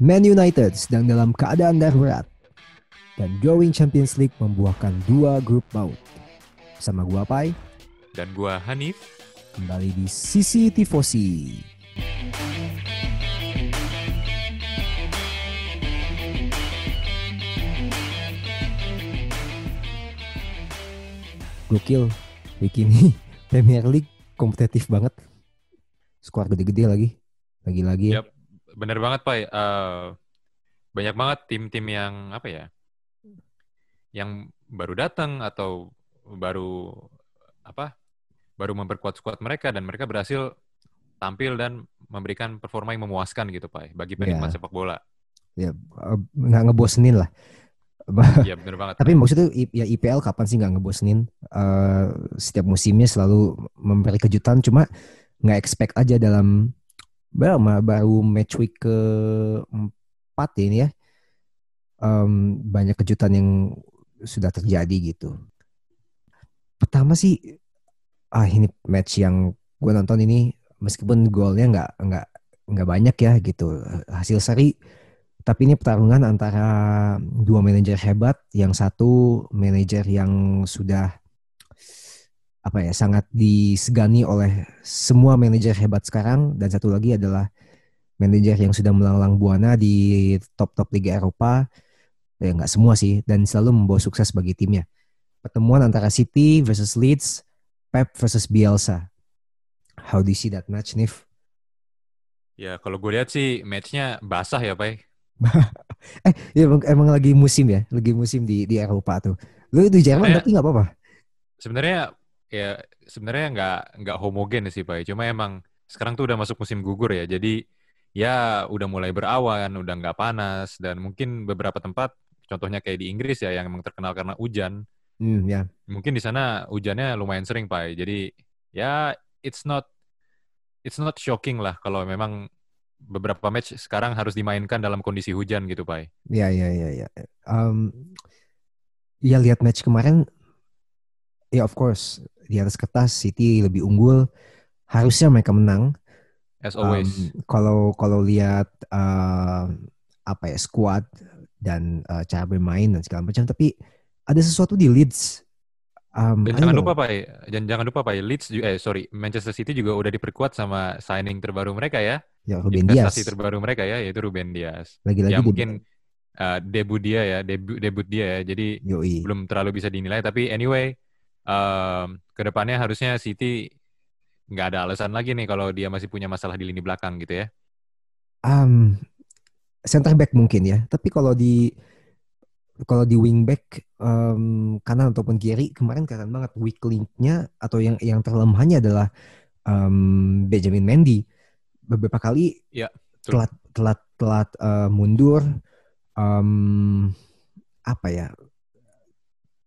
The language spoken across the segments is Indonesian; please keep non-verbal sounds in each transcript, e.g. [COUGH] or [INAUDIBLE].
Man United sedang dalam keadaan darurat dan drawing Champions League membuahkan dua grup maut. Sama gua Pai, Dan gua Hanif. kembali di Sisi Tifosi. Gokil, week ini [LAUGHS] Premier League kompetitif banget. Skor gede-gede lagi. Lagi-lagi ya. Bener banget, Pak. Eh, banyak banget tim-tim yang apa ya? Yang baru datang atau baru apa? Baru memperkuat skuad mereka dan mereka berhasil tampil dan memberikan performa yang memuaskan gitu, Pak, bagi penikmat Iya. sepak bola. ya eh, nggak ngebosenin lah. [LAUGHS] Iya, bener banget. Tapi maksudnya ya IPL kapan sih nggak ngebosenin? Eh, setiap musimnya selalu memberi kejutan, cuma nggak expect aja dalam baru, baru match week ke empat ini ya. Em, banyak kejutan yang sudah terjadi gitu. Pertama sih, ah ini match yang gue nonton ini meskipun golnya nggak nggak nggak banyak ya gitu hasil seri tapi ini pertarungan antara dua manajer hebat, yang satu manajer yang sudah apa ya sangat disegani oleh semua manajer hebat sekarang dan satu lagi adalah manajer yang sudah melanglang buana di top-top liga Eropa. Ya nggak semua sih dan selalu membawa sukses bagi timnya. Pertemuan antara City versus Leeds, Pep versus Bielsa. How do you see that match, Nif? Ya, kalau gue lihat sih matchnya basah ya, Pak. [LAUGHS] Eh, ya emang, emang lagi musim ya, lagi musim di di Eropa tuh. Lu di Jerman berarti nggak apa-apa? Sebenarnya ya sebenarnya nggak nggak homogen sih, Pak. Cuma emang sekarang tuh udah masuk musim gugur ya. Jadi ya udah mulai berawan, udah nggak panas dan mungkin beberapa tempat contohnya kayak di Inggris ya yang emang terkenal karena hujan. Hmm, ya. Mungkin di sana hujannya lumayan sering, Pak. Jadi ya it's not it's not shocking lah kalau memang beberapa match sekarang harus dimainkan dalam kondisi hujan gitu, Pak. Ya, ya, ya, ya. Em, ya lihat match kemarin, ya of course di atas kertas City lebih unggul, harusnya mereka menang. As always. kalau kalau lihat eh, apa ya squad dan eh, cara bermain dan segala macam, tapi ada sesuatu di Leeds. I Dan jangan know. lupa Pak, jangan jangan lupa Pak, Leeds ju- eh sorry, Manchester City juga udah diperkuat sama signing terbaru mereka ya. ya Ruben Dias investasi terbaru mereka ya, yaitu Ruben Dias. lagi-lagi Ya mungkin uh, debut dia ya, debut debut dia ya. Jadi Yoi. belum terlalu bisa dinilai. Tapi anyway, um, ke depannya harusnya City nggak ada alasan lagi nih kalau dia masih punya masalah di lini belakang gitu ya. Um, center back mungkin ya. Tapi kalau di kalau di wing back um, kanan ataupun kiri kemarin kelihatan banget weak link-nya atau yang yang terlemahnya adalah um, Benjamin Mendy. Beberapa kali betul. telat telat telat uh, mundur um, apa ya?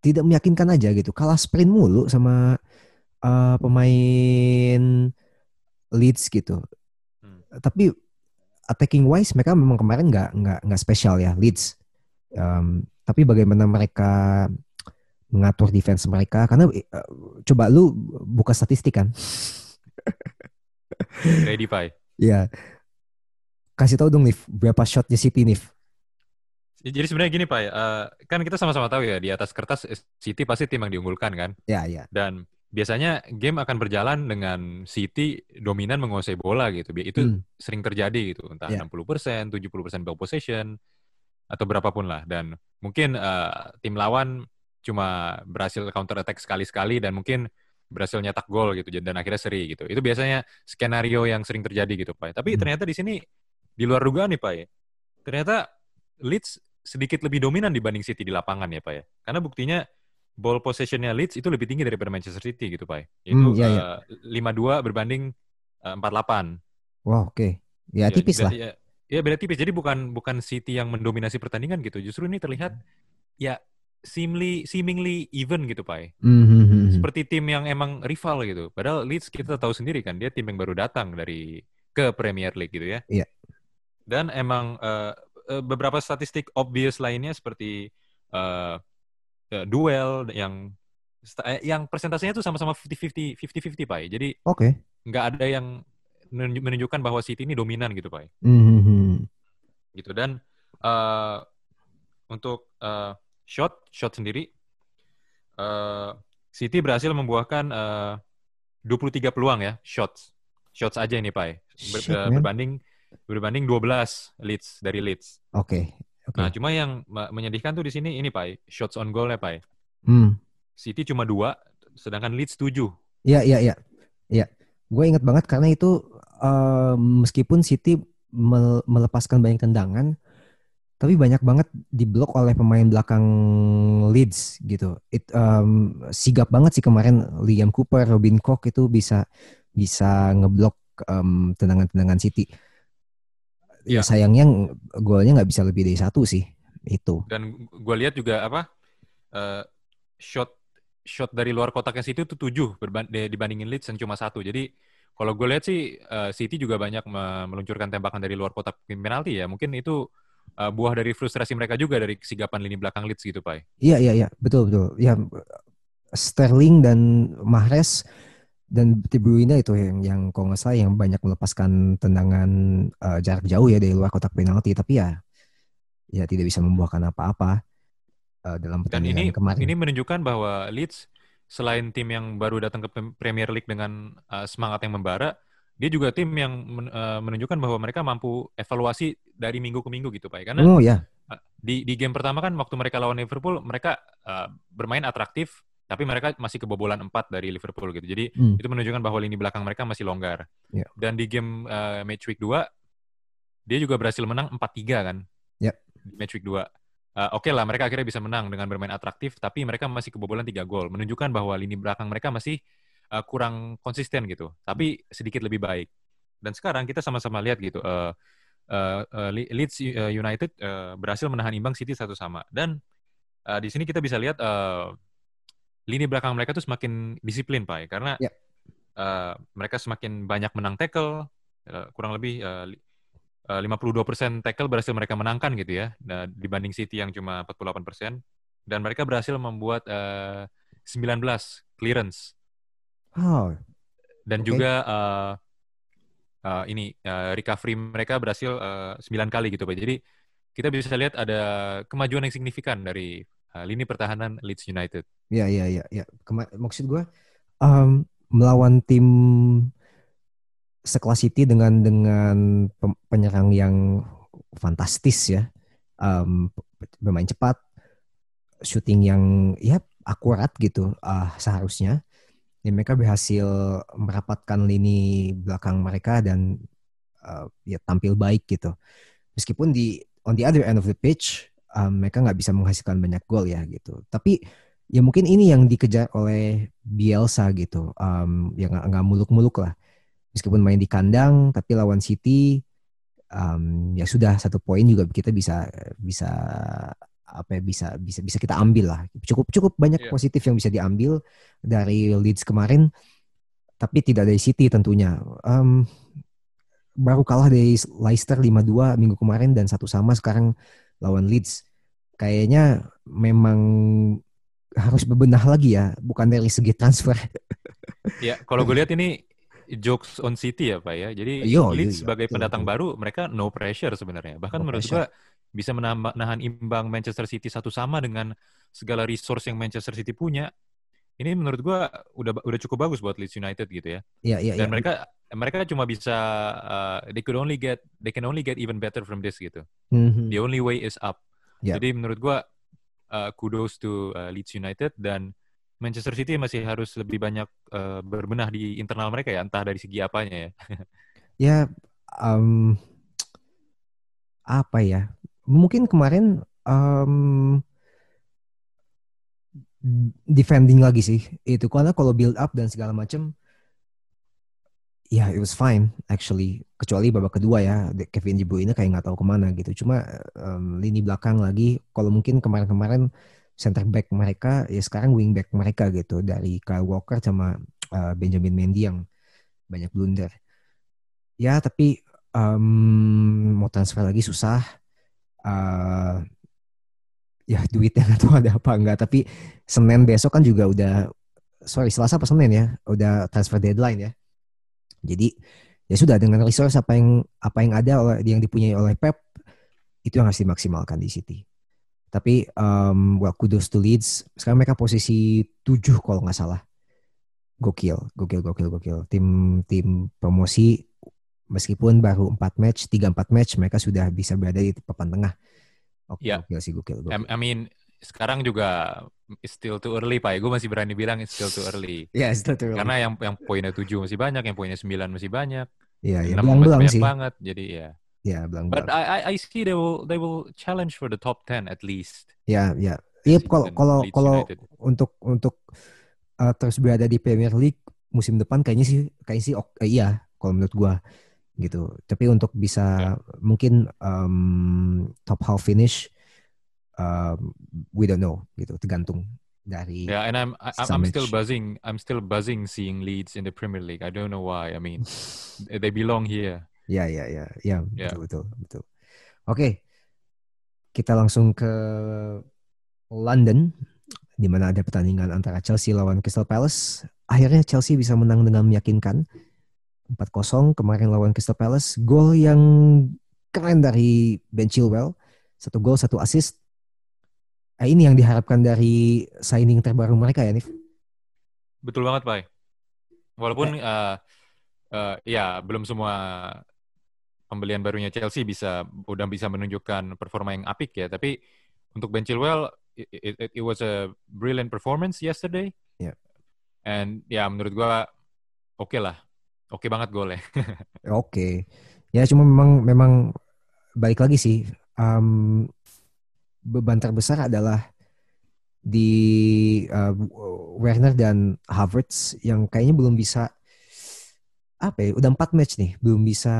Tidak meyakinkan aja gitu. Kalah sprint mulu sama uh, pemain Leeds gitu. Hmm. Tapi attacking wise mereka memang kemarin nggak nggak nggak spesial ya Leeds. Um, tapi bagaimana mereka mengatur defense mereka karena uh, coba lu buka statistik kan. [LAUGHS] Ready Pak. Ya. Kasih tahu dong nih berapa shotnya City nih. Jadi sebenarnya gini Pak, uh, kan kita sama-sama tahu ya di atas kertas eh, City pasti tim yang diunggulkan kan. Ya ya. Dan biasanya game akan berjalan dengan City dominan menguasai bola gitu. Itu Hmm. sering terjadi gitu, entah Ya. 60%, 70% ball possession atau berapapun lah dan mungkin eh, tim lawan cuma berhasil counter attack sekali-sekali dan mungkin berhasil nyetak gol gitu dan akhirnya seri gitu. Itu biasanya skenario yang sering terjadi gitu, Pak. Tapi Hmm. ternyata di sini di luar dugaan nih, Pak. ya. Ternyata Leeds sedikit lebih dominan dibanding City di lapangan ya, Pak ya. Karena buktinya ball possession-nya Leeds itu lebih tinggi daripada Manchester City gitu, Pak. Itu Hmm, iya, iya. eh, 5-2 berbanding eh, 4-8. Wah oke. Ya tipis lah. Ya, ya beda tipis. Jadi bukan bukan City yang mendominasi pertandingan gitu. Justru ini terlihat ya seemingly seemingly even gitu, Pak. Hmm, hmm, hmm, hmm. Seperti tim yang emang rival gitu. Padahal Leeds kita tahu sendiri kan, dia tim yang baru datang dari ke Premier League gitu ya. Iya. Dan emang eh, eh, beberapa statistik obvious lainnya seperti eh, eh, duel yang eh, yang persentasenya itu sama-sama 50-50 50-50 Pak. Jadi Oke. nggak ada yang menunj- menunjukkan bahwa City ini dominan gitu Pak. Hmm, hmm, hmm. gitu dan uh, untuk uh, shot shot sendiri uh, City berhasil membuahkan uh, 23 peluang ya shots shots aja ini Pak Ber, Shit, berbanding berbanding 12 leads dari leads. Oke. Okay. Okay. Nah, cuma yang menyedihkan tuh di sini ini Pak, shots on goal ya Pak. Hmm. City cuma dua, sedangkan Leeds tujuh. Iya, iya, iya. Iya. Gue inget banget karena itu uh, meskipun City melepaskan banyak tendangan, tapi banyak banget diblok oleh pemain belakang Leeds gitu. It, um, sigap banget sih kemarin Liam Cooper, Robin Koch itu bisa bisa ngeblok um, tendangan-tendangan City. Ya, ya sayangnya golnya nggak bisa lebih dari satu sih itu. Dan gue lihat juga apa uh, shot shot dari luar kotaknya City itu tujuh dibandingin Leeds yang cuma satu. Jadi kalau gue lihat sih uh, City juga banyak meluncurkan tembakan dari luar kotak penalti ya. Mungkin itu uh, buah dari frustrasi mereka juga dari kesigapan lini belakang Leeds gitu, Pak. Iya, iya, iya. Betul, betul. Ya Sterling dan Mahrez dan De Bruyne itu yang yang kalau nggak salah yang banyak melepaskan tendangan uh, jarak jauh ya dari luar kotak penalti tapi ya ya tidak bisa membuahkan apa-apa uh, dalam pertandingan Dan ini, kemarin. Ini menunjukkan bahwa Leeds selain tim yang baru datang ke Premier League dengan uh, semangat yang membara, dia juga tim yang men, uh, menunjukkan bahwa mereka mampu evaluasi dari minggu ke minggu gitu, Pak. Karena oh, ya. Uh, di di game pertama kan waktu mereka lawan Liverpool, mereka uh, bermain atraktif, tapi mereka masih kebobolan 4 dari Liverpool gitu. Jadi hmm. itu menunjukkan bahwa lini belakang mereka masih longgar. Yeah. Dan di game uh, match week 2 dia juga berhasil menang 4-3 kan. Yeah. Di match week 2 uh, oke okay lah mereka akhirnya bisa menang dengan bermain atraktif tapi mereka masih kebobolan tiga gol menunjukkan bahwa lini belakang mereka masih uh, kurang konsisten gitu tapi sedikit lebih baik dan sekarang kita sama-sama lihat gitu uh, uh, uh, Leeds United uh, berhasil menahan imbang City satu sama dan uh, di sini kita bisa lihat uh, lini belakang mereka tuh semakin disiplin pak karena yeah. Ya. uh, mereka semakin banyak menang tackle uh, kurang lebih uh, 52% eh, tackle berhasil mereka menangkan gitu ya, nah, dibanding City yang cuma 48%. Dan mereka berhasil membuat uh, eh, 19 clearance. Oh. Dan okay. juga uh, uh, ini uh, recovery mereka berhasil uh, 9 kali gitu Pak. Jadi kita bisa lihat ada kemajuan yang signifikan dari uh, lini pertahanan Leeds United. Iya, iya, iya. Ya. maksud gue um, melawan tim sekelas City dengan dengan penyerang yang fantastis ya, um, bermain cepat, shooting yang ya akurat gitu uh, seharusnya. Ya, mereka berhasil merapatkan lini belakang mereka dan uh, ya tampil baik gitu. Meskipun di on the other end of the pitch um, mereka nggak bisa menghasilkan banyak gol ya gitu. Tapi ya mungkin ini yang dikejar oleh Bielsa gitu. Um, ya nggak muluk-muluk lah meskipun main di kandang tapi lawan City um, ya sudah satu poin juga kita bisa bisa apa ya bisa bisa bisa kita ambil lah cukup cukup banyak yeah. positif yang bisa diambil dari Leeds kemarin tapi tidak dari City tentunya um, baru kalah dari Leicester 5-2 minggu kemarin dan satu sama sekarang lawan Leeds kayaknya memang harus bebenah lagi ya bukan dari segi transfer ya kalau gue lihat ini jokes on City ya Pak ya. Jadi yo, Leeds yo, yo, sebagai pendatang yo. baru mereka no pressure sebenarnya. Bahkan no menurut gua bisa menahan imbang Manchester City satu sama dengan segala resource yang Manchester City punya. Ini menurut gua udah udah cukup bagus buat Leeds United gitu ya. Iya iya. Dan ya. mereka mereka cuma bisa uh, they could only get they can only get even better from this gitu. Mm-hmm. The only way is up. Yeah. Jadi menurut gua uh, kudos to uh, Leeds United dan Manchester City masih harus lebih banyak uh, berbenah di internal mereka ya, entah dari segi apanya ya. [LAUGHS] ya, um, apa ya? Mungkin kemarin um, defending lagi sih itu karena kalau build up dan segala macam ya yeah, it was fine actually kecuali babak kedua ya Kevin De Bruyne kayak nggak tahu ke mana gitu cuma um, lini belakang lagi kalau mungkin kemarin-kemarin center back mereka ya sekarang wing back mereka gitu dari Kyle Walker sama uh, Benjamin Mendy yang banyak blunder. Ya tapi um, mau transfer lagi susah. Uh, ya duitnya nggak tahu ada apa enggak. Tapi Senin besok kan juga udah sorry Selasa apa Senin ya udah transfer deadline ya. Jadi ya sudah dengan resource apa yang apa yang ada oleh yang dipunyai oleh Pep Itu yang harus dimaksimalkan di City. Tapi um, well, kudos to Leeds. Sekarang mereka posisi 7 kalau nggak salah. Gokil, gokil, gokil, gokil. Tim tim promosi meskipun baru 4 match, 3-4 match mereka sudah bisa berada di papan tengah. Oke, Ya. gokil sih, gokil. gokil. I mean, sekarang juga it's still too early, Pak. Gue masih berani bilang it's still too early. [LAUGHS] Ya, it's not too early. Karena yang yang poinnya 7 masih banyak, yang poinnya 9 masih banyak. ya, ya, 6 masih belang-belang banyak sih. banget. Jadi ya. Ya, But belang-belang. I, I I see they will they will challenge for the top 10 at least. Ya, ya. Iya, kalau kalau kalau untuk untuk uh, terus berada di Premier League musim depan kayaknya sih kayaknya sih ok- eh, iya kalau menurut gua gitu. Tapi untuk bisa mungkin um, top half finish um, we don't know gitu, tergantung dari Yeah, and I'm I, I'm still buzzing. I'm still buzzing seeing Leeds in the Premier League. I don't know why. I mean, they belong here. Ya, ya, ya, ya, Ya. betul, betul, betul. Oke, kita langsung ke London, di mana ada pertandingan antara Chelsea lawan Crystal Palace. Akhirnya Chelsea bisa menang dengan meyakinkan 4-0 kemarin lawan Crystal Palace. Gol yang keren dari Ben Chilwell, satu gol, satu assist. Ah, ini yang diharapkan dari signing terbaru mereka ya, Nif? Betul banget, Pak. Walaupun eh eh, ya belum semua pembelian barunya Chelsea bisa udah bisa menunjukkan performa yang apik ya, tapi untuk Ben Chilwell it, it, it was a brilliant performance yesterday. Ya. And ya menurut gua oke lah. Oke banget golnya. [LAUGHS] Oke. Ya cuma memang memang balik lagi sih. um, beban terbesar adalah di uh, Werner dan Havertz yang kayaknya belum bisa apa ya udah empat match nih belum bisa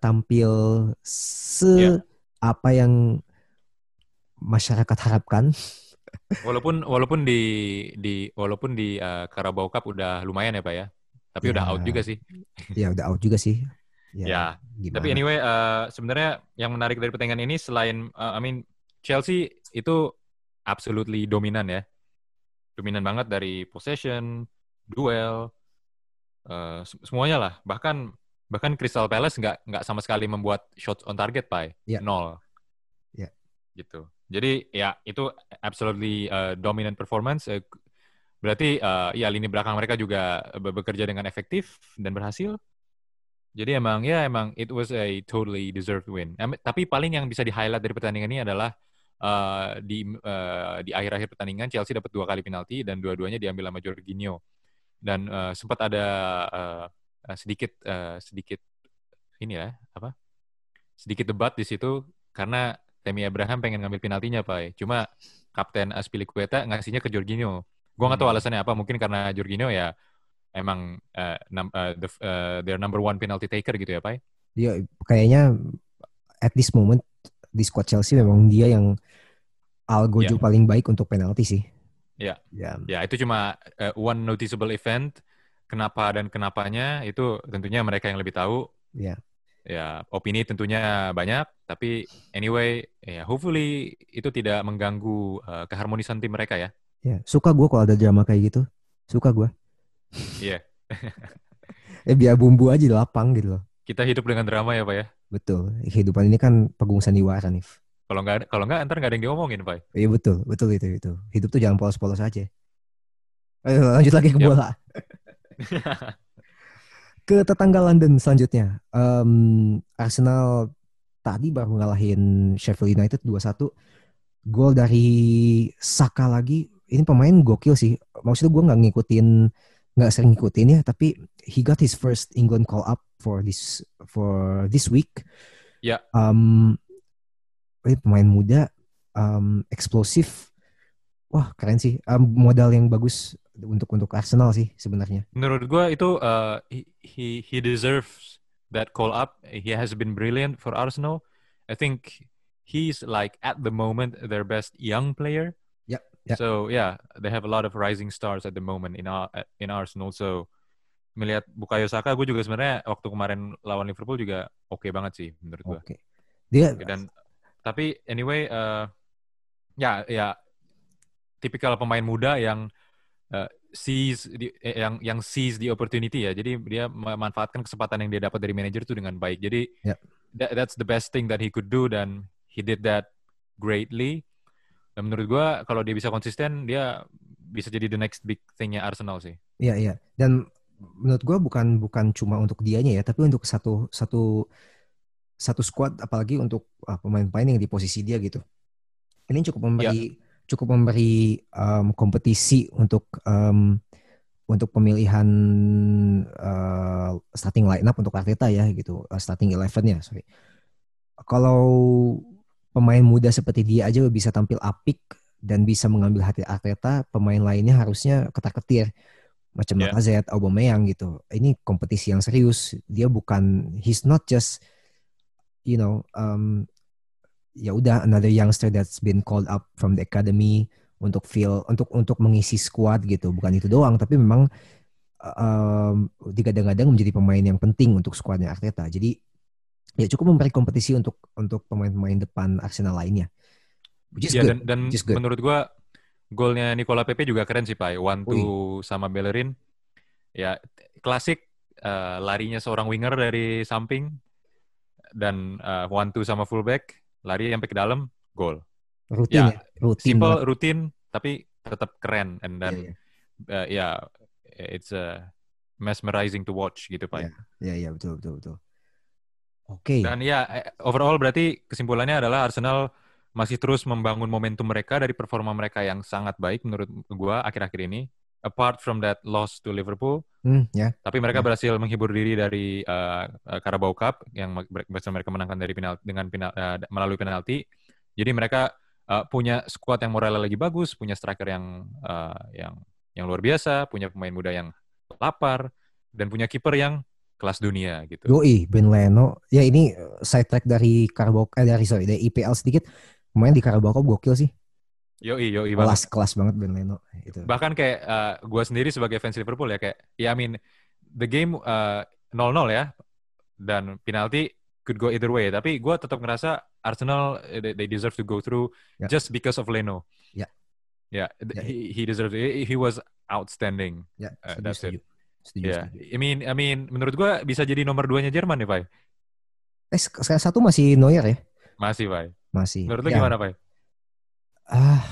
tampil se Iya. apa yang masyarakat harapkan Walaupun walaupun di di walaupun di eh, Carabao Cup udah lumayan ya, Pak ya. Tapi udah Ya. out juga sih. ya udah out juga sih ya, Ya, gimana Tapi anyway, eh, sebenarnya yang menarik dari pertandingan ini selain, eh, I mean, Chelsea itu absolutely dominan ya, dominan banget dari possession, duel, se- semuanya lah. Bahkan bahkan Crystal Palace nggak nggak sama sekali membuat shots on target, Pak, Ya. nol. Ya. Gitu. Jadi ya itu absolutely eh, dominant performance. Eh, berarti eh, ya lini belakang mereka juga be- bekerja dengan efektif dan berhasil. Jadi emang ya emang it was a totally deserved win. Tapi paling yang bisa di highlight dari pertandingan ini adalah uh, di uh, di akhir-akhir pertandingan Chelsea dapat dua kali penalti dan dua-duanya diambil sama Jorginho. Dan uh, sempat ada uh, sedikit uh, sedikit ini ya apa? Sedikit debat di situ karena Temi Abraham pengen ngambil penaltinya, Pak. Cuma kapten Aspilicueta ngasihnya ke Jorginho. Gua nggak tahu Hmm. alasannya apa. Mungkin karena Jorginho ya emang uh, num- uh, the, uh, their number one penalty taker gitu ya, Pak. dia kayaknya at this moment di squad Chelsea memang dia yang algojo Ya. paling baik untuk penalti sih. Ya. Ya, Ya, itu cuma uh, one noticeable event. Kenapa dan kenapanya itu tentunya mereka yang lebih tahu. ya. Ya, opini tentunya banyak, tapi anyway, ya hopefully itu tidak mengganggu uh, keharmonisan tim mereka ya. Ya, suka gue kalau ada drama kayak gitu. Suka gue. Iya. [LAUGHS] Eh biar bumbu aja di lapang gitu loh. Kita hidup dengan drama ya, Pak ya. Betul. Kehidupan ini kan panggung sandiwara nih. Kalau nggak kalau nggak ntar nggak ada yang diomongin, Pak. Iya betul, betul itu itu. Hidup tuh jangan polos-polos aja. Ayo lanjut lagi ke bola. [LAUGHS] Ke tetangga London selanjutnya. Em, Arsenal tadi baru ngalahin Sheffield United 2-1. Gol dari Saka lagi. Ini pemain gokil sih. Maksudnya gue nggak ngikutin, nggak sering ngikutin ya. Tapi he got his first England call up for this for this week. Ya. Em, ini pemain muda, em, eksplosif. Wah keren sih. Em, modal yang bagus untuk untuk Arsenal sih sebenarnya. Menurut gua itu uh, he, he deserves that call up. He has been brilliant for Arsenal. I think he's like at the moment their best young player. Yep, yep. So yeah, they have a lot of rising stars at the moment in Ar- in Arsenal. So melihat Bukayo Saka, gue juga sebenarnya waktu kemarin lawan Liverpool juga oke banget sih menurut gua. Oke. Dia Dan tapi anyway, uh, ya ya tipikal pemain muda yang uh, seize di, eh, yang yang seize the opportunity ya. Jadi dia memanfaatkan kesempatan yang dia dapat dari manajer itu dengan baik. Jadi Ya. that- that's the best thing that he could do dan he did that greatly. Dan menurut gue kalau dia bisa konsisten, dia bisa jadi the next big thingnya Arsenal sih. Iya iya. Dan menurut gue bukan bukan cuma untuk dianya ya, tapi untuk satu satu satu squad, apalagi untuk uh, pemain-pemain yang di posisi dia gitu. Ini cukup memberi ya. cukup memberi um, kompetisi untuk um, untuk pemilihan uh, starting lineup untuk Arteta ya gitu, uh, starting eleven ya sorry. Kalau pemain muda seperti dia aja bisa tampil apik dan bisa mengambil hati Arteta, pemain lainnya harusnya ketar-ketir macam yeah. Lacazette, Aubameyang gitu. Ini kompetisi yang serius. Dia bukan he's not just you know um, ya udah another youngster that's been called up from the academy untuk feel untuk untuk mengisi squad gitu bukan itu doang tapi memang um, digadang-gadang menjadi pemain yang penting untuk skuadnya Arteta jadi ya cukup memberi kompetisi untuk untuk pemain-pemain depan Arsenal lainnya which is good. dan, dan good. menurut gua golnya Nicola Pepe juga keren sih Pak. One two sama Bellerin. Ya klasik uh, larinya seorang winger dari samping dan uh, one two sama fullback lari sampai ke dalam gol. Rutin ya, ya? Rutin simple banget. rutin tapi tetap keren. And then yeah, yeah. Uh, yeah it's a mesmerizing to watch gitu pak. Ya yeah, yeah, betul betul betul. Oke. Okay. dan ya eh, overall berarti kesimpulannya adalah Arsenal masih terus membangun momentum mereka dari performa mereka yang sangat baik menurut gua akhir-akhir ini apart from that loss to Liverpool hmm, yeah. tapi mereka yeah. berhasil menghibur diri dari uh, Carabao Cup yang berhasil mereka menangkan dari penal dengan penal, uh, melalui penalti jadi mereka uh, punya squad yang moralnya lagi bagus, punya striker yang uh, yang yang luar biasa, punya pemain muda yang lapar, dan punya kiper yang kelas dunia gitu. Yoi, Ben Leno. Ya ini side track dari Carabao eh dari sorry dari IPL sedikit. Pemain di Carabao gokil sih. Yoi, yoi kelas, banget. Kelas banget Ben Leno. Itu. Bahkan kayak uh, gue sendiri sebagai fans Liverpool ya kayak, ya I mean the game uh, 0-0 ya dan penalti could go either way. Tapi gue tetap ngerasa Arsenal eh, they, they deserve to go through yeah. just because of Leno. Yeah. Yeah, yeah. he he deserved it. He was outstanding. Yeah, uh, that's it. Setuju, yeah. Setuju. I mean, I mean, menurut gue bisa jadi nomor duanya Jerman nih, Pak. Eh, sekarang satu masih Neuer ya? Masih, Pak. Masih. Menurut ya. gimana, Pak? Ah,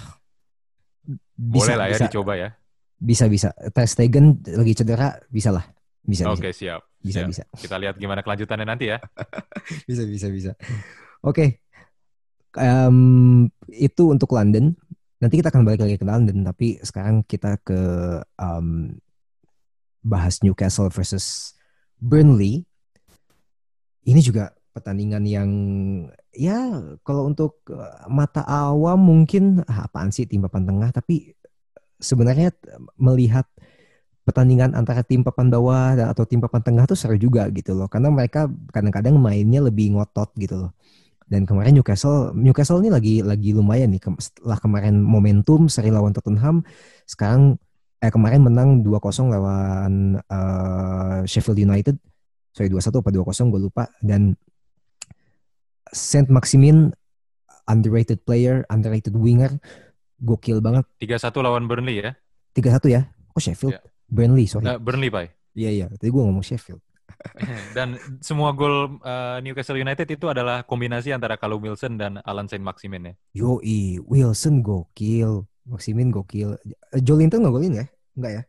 bisa, boleh lah ya bisa. dicoba ya. Bisa bisa. Ter Stegen lagi cedera, bisa lah. Bisa. Oke okay, siap. Bisa siap. bisa. Kita lihat gimana kelanjutannya nanti ya. [LAUGHS] bisa bisa bisa. Oke. Okay. Um, itu untuk London. Nanti kita akan balik lagi ke London, tapi sekarang kita ke um, bahas Newcastle versus Burnley. Ini juga pertandingan yang ya kalau untuk uh, mata awam mungkin ah, apaan sih tim papan tengah, tapi sebenarnya melihat pertandingan antara tim papan bawah atau tim papan tengah tuh seru juga gitu loh. Karena mereka kadang-kadang mainnya lebih ngotot gitu loh. Dan kemarin Newcastle Newcastle ini lagi lagi lumayan nih. Setelah kemarin momentum seri lawan Tottenham sekarang eh kemarin menang 2-0 lawan uh, Sheffield United. Sorry 2-1 apa 2-0 gue lupa. Dan Saint Maximin underrated player underrated winger gokil banget 3-1 lawan Burnley ya 3-1 ya oh Sheffield yeah. Burnley sorry uh, Burnley Pak iya iya tadi gue ngomong Sheffield [LAUGHS] dan semua gol uh, Newcastle United itu adalah kombinasi antara Callum Wilson dan Alan Saint Maximin ya. Yoi, Wilson gokil, Maximin gokil. Eh, Jolinton nggak golin ya? Enggak ya?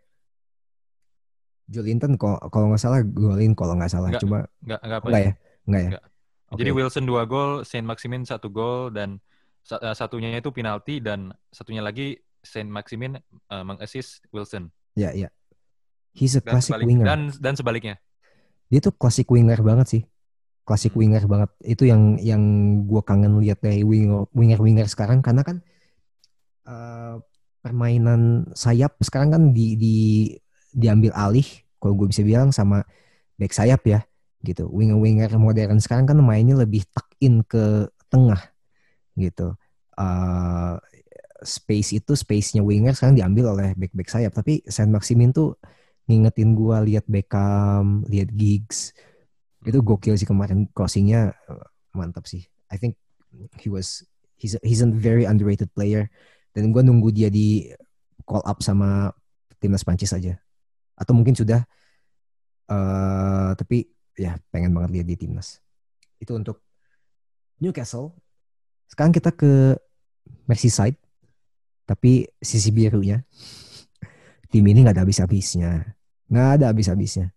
Jolinton kalau nggak salah golin kalau nggak salah, enggak, cuma enggak enggak, enggak ya? Enggak ya? Enggak. Okay. Jadi Wilson dua gol, Saint Maximin satu gol dan eh, satunya itu penalti dan satunya lagi Saint Maximin uh, mengassist Wilson. Ya, ya. He's a classic winger. Dan dan sebaliknya dia tuh klasik winger banget sih klasik hmm. winger banget itu yang yang gue kangen lihat dari winger winger winger sekarang karena kan uh, permainan sayap sekarang kan di, di diambil alih kalau gue bisa bilang sama back sayap ya gitu. Winger winger modern sekarang kan mainnya lebih tuck in ke tengah gitu. Uh, space itu space-nya winger sekarang diambil oleh back back sayap. Tapi Saint Maximin tuh ngingetin gue lihat Beckham, lihat Giggs. Itu gokil sih kemarin crossingnya. Mantap sih. I think he was he's a, he's a very underrated player. Dan gue nunggu dia di call up sama timnas Prancis aja. Atau mungkin sudah. Uh, tapi ya pengen banget lihat di timnas. Itu untuk Newcastle. Sekarang kita ke Merseyside, tapi sisi birunya. [LAUGHS] Tim ini nggak ada habis-habisnya. Nggak ada habis-habisnya.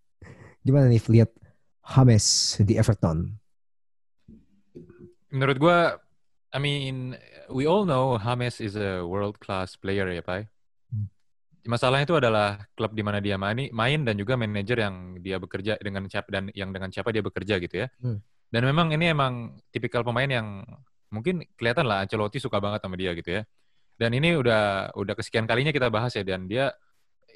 Gimana nih lihat James di Everton? Menurut gue, I mean, we all know James is a world class player ya, Pak. Masalahnya itu adalah klub di mana dia main, main dan juga manajer yang dia bekerja dengan siapa dan yang dengan siapa dia bekerja gitu ya. Hmm. Dan memang ini emang tipikal pemain yang mungkin kelihatan lah Ancelotti suka banget sama dia gitu ya. Dan ini udah udah kesekian kalinya kita bahas ya dan dia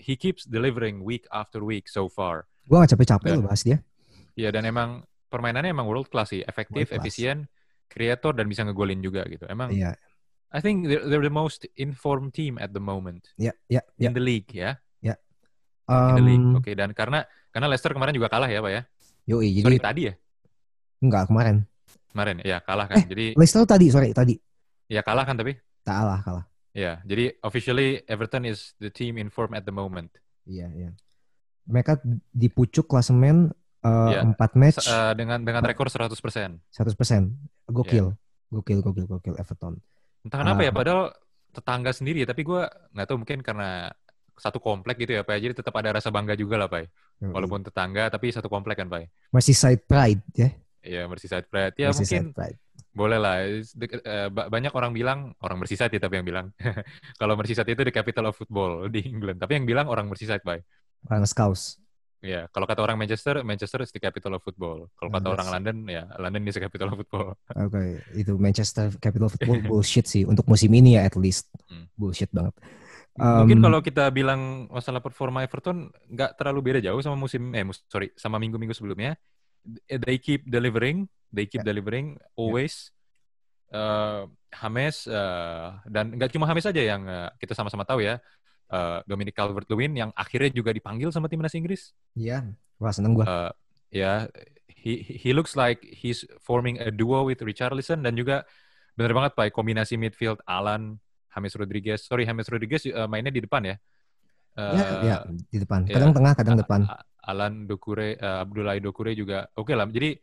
he keeps delivering week after week so far. Gue gak capek-capek lo bahas dia. Iya dan emang permainannya emang world class sih, efektif, World class. efisien, kreator dan bisa ngegolin juga gitu. Emang Iya, I think they're, they're the most informed team at the moment iya, iya, iya. in the league ya, in the league. Um, Oke dan karena karena Leicester kemarin juga kalah ya pak ya. Sorry jadi tadi ya enggak kemarin. kemarin ya kalah kan. Eh. Jadi Leicester tadi, sorry tadi. ya kalah kan tapi Kalah, kalah. ya jadi officially Everton is the team informed at the moment. Iya, iya. Mereka di pucuk klasemen eh, Iya. empat match S- eh, dengan dengan rekor 100%. 100%. Gokil. Gokil, gokil, gokil Everton. Entah kenapa ya, Ah. padahal tetangga sendiri, tapi gue nggak tahu mungkin karena satu komplek gitu ya, Pak. Jadi tetap ada rasa bangga juga lah, Pak. Walaupun tetangga, tapi satu komplek kan, Pak. Merseyside Pride ya. Iya, Merseyside Pride. Ya Merseyside mungkin Pride. boleh lah. Eh, ba- banyak orang bilang, orang Merseyside ya tapi yang bilang. [LAUGHS] Kalau Merseyside itu the capital of football di England. Tapi yang bilang orang Merseyside, Pak. Orang Scouse. Ya, kalau kata orang Manchester, Manchester is the capital of football. Kalau Nah, kata orang that's- London, ya London is the capital of football. Oke, itu Manchester Capital Football [LAUGHS] bullshit sih untuk musim ini ya at least. Hmm. Bullshit banget. Mungkin Um, kalau kita bilang masalah performa Everton nggak terlalu beda jauh sama musim eh sorry sama minggu-minggu sebelumnya. They keep delivering, they keep Ya. delivering always. Eh, James eh, dan nggak cuma James aja yang eh, kita sama-sama tahu ya. Eh, Dominic Calvert-Lewin yang akhirnya juga dipanggil sama timnas Inggris. Iya, wah seneng gua. Eh, ya, he he looks like he's forming a duo with Richarlison dan juga bener banget pak kombinasi midfield Alan, James Rodriguez. Sorry James Rodriguez eh, mainnya di depan ya. ya, Eh, ya, di depan. ya. Kadang tengah, kadang depan. Alan Dokure, eh, Abdullah Dokure juga oke lah. Jadi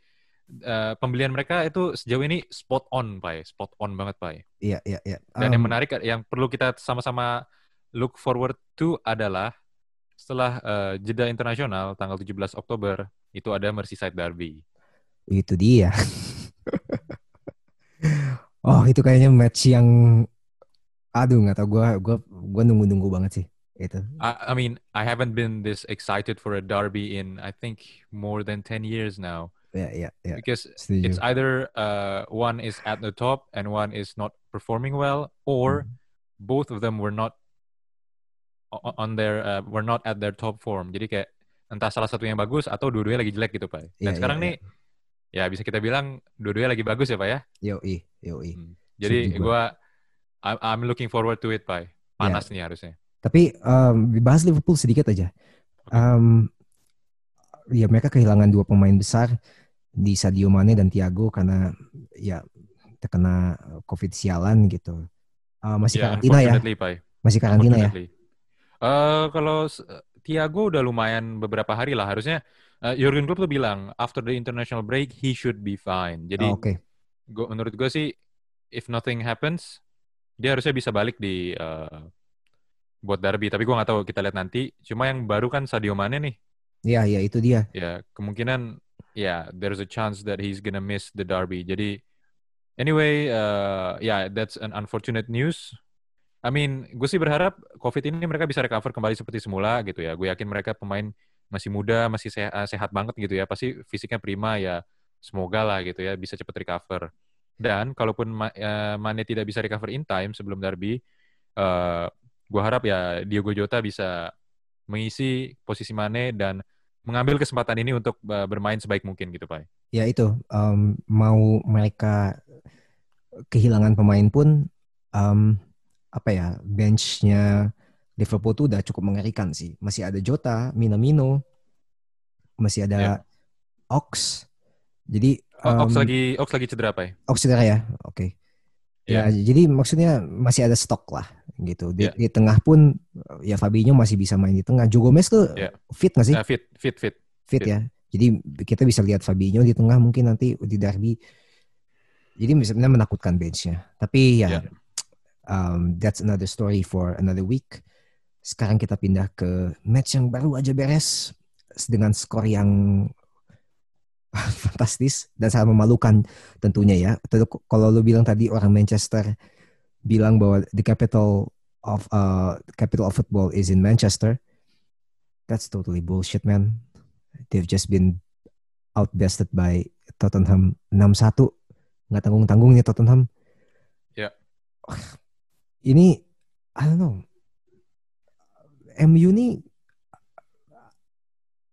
eh, pembelian mereka itu sejauh ini spot on, Pak. Spot on banget, Pak. Iya, iya, iya. Dan yang Um, menarik yang perlu kita sama-sama look forward to adalah setelah eh, jeda internasional tanggal 17 Oktober itu ada Merseyside Derby. Itu dia. oh, itu kayaknya match yang aduh nggak tau gua gua gua nunggu-nunggu banget sih itu. I, I mean, I haven't been this excited for a derby in I think more than 10 years now Ya, ya, ya. because Setuju. it's either uh, one is at the top and one is not performing well or Hmm. both of them were not on their uh, were not at their top form. Jadi kayak entah salah satu yang bagus atau dua-duanya lagi jelek gitu, Pak. Dan Iya, sekarang iya, nih ya bisa kita bilang dua-duanya lagi bagus ya, Pak ya. Yoi, yoi. Hmm. Jadi I- I'm looking forward to it, Pak. Panas nih harusnya. Tapi um, bahas Liverpool sedikit aja. Um, ya mereka kehilangan dua pemain besar di Sadio Mane dan Thiago karena ya terkena COVID sialan gitu. Uh, masih Ya, karantina ya, Pak. masih karantina ya. Eh, kalau s- Thiago udah lumayan beberapa hari lah harusnya eh, Jurgen Klopp tuh bilang after the international break he should be fine. Jadi Oh, Oke, gua- menurut gue sih if nothing happens dia harusnya bisa balik di eh, buat derby. Tapi gua nggak tahu kita lihat nanti. Cuma yang baru kan Sadio Mane nih. ya ya itu dia. Ya kemungkinan ya there's a chance that he's gonna miss the derby. Jadi anyway uh, ya that's an unfortunate news. I mean, gue sih berharap COVID ini mereka bisa recover kembali seperti semula gitu ya. Gue yakin mereka pemain masih muda, masih sehat, sehat banget gitu ya. Pasti fisiknya prima ya. Semoga lah gitu ya bisa cepat recover. Dan kalaupun eh, Mane tidak bisa recover in time sebelum derby, eh gue harap ya Diogo Jota bisa mengisi posisi Mane dan mengambil kesempatan ini untuk eh, bermain sebaik mungkin gitu, Pak. Ya itu um, mau mereka kehilangan pemain pun um, apa ya benchnya Liverpool tuh udah cukup mengerikan sih. Masih ada Jota, Minamino, masih ada Ya. Ox. Jadi Oh, Ox um, lagi Ox lagi cedera, Pak. Ox cedera ya, oke. Ya, jadi maksudnya masih ada stok lah gitu. Di, Ya. di tengah pun ya Fabinho masih bisa main di tengah. Joe Gomez tuh Ya. fit nggak sih? Eh, fit, fit, fit. fit fit. ya. Jadi kita bisa lihat Fabinho di tengah mungkin nanti di derby. jadi sebenarnya menakutkan benchnya. Tapi ya, Ya. Um, that's another story for another week. Sekarang kita pindah ke match yang baru aja beres dengan skor yang [LAUGHS] fantastis dan sangat memalukan tentunya ya. Tentu kalau lu bilang tadi orang Manchester bilang bahwa the capital of uh, capital of football is in Manchester. That's totally bullshit, man. They've just been outbested by Tottenham 6-1. Nggak tanggung-tanggung nih Tottenham. Ya. Ini, I don't know. MU nih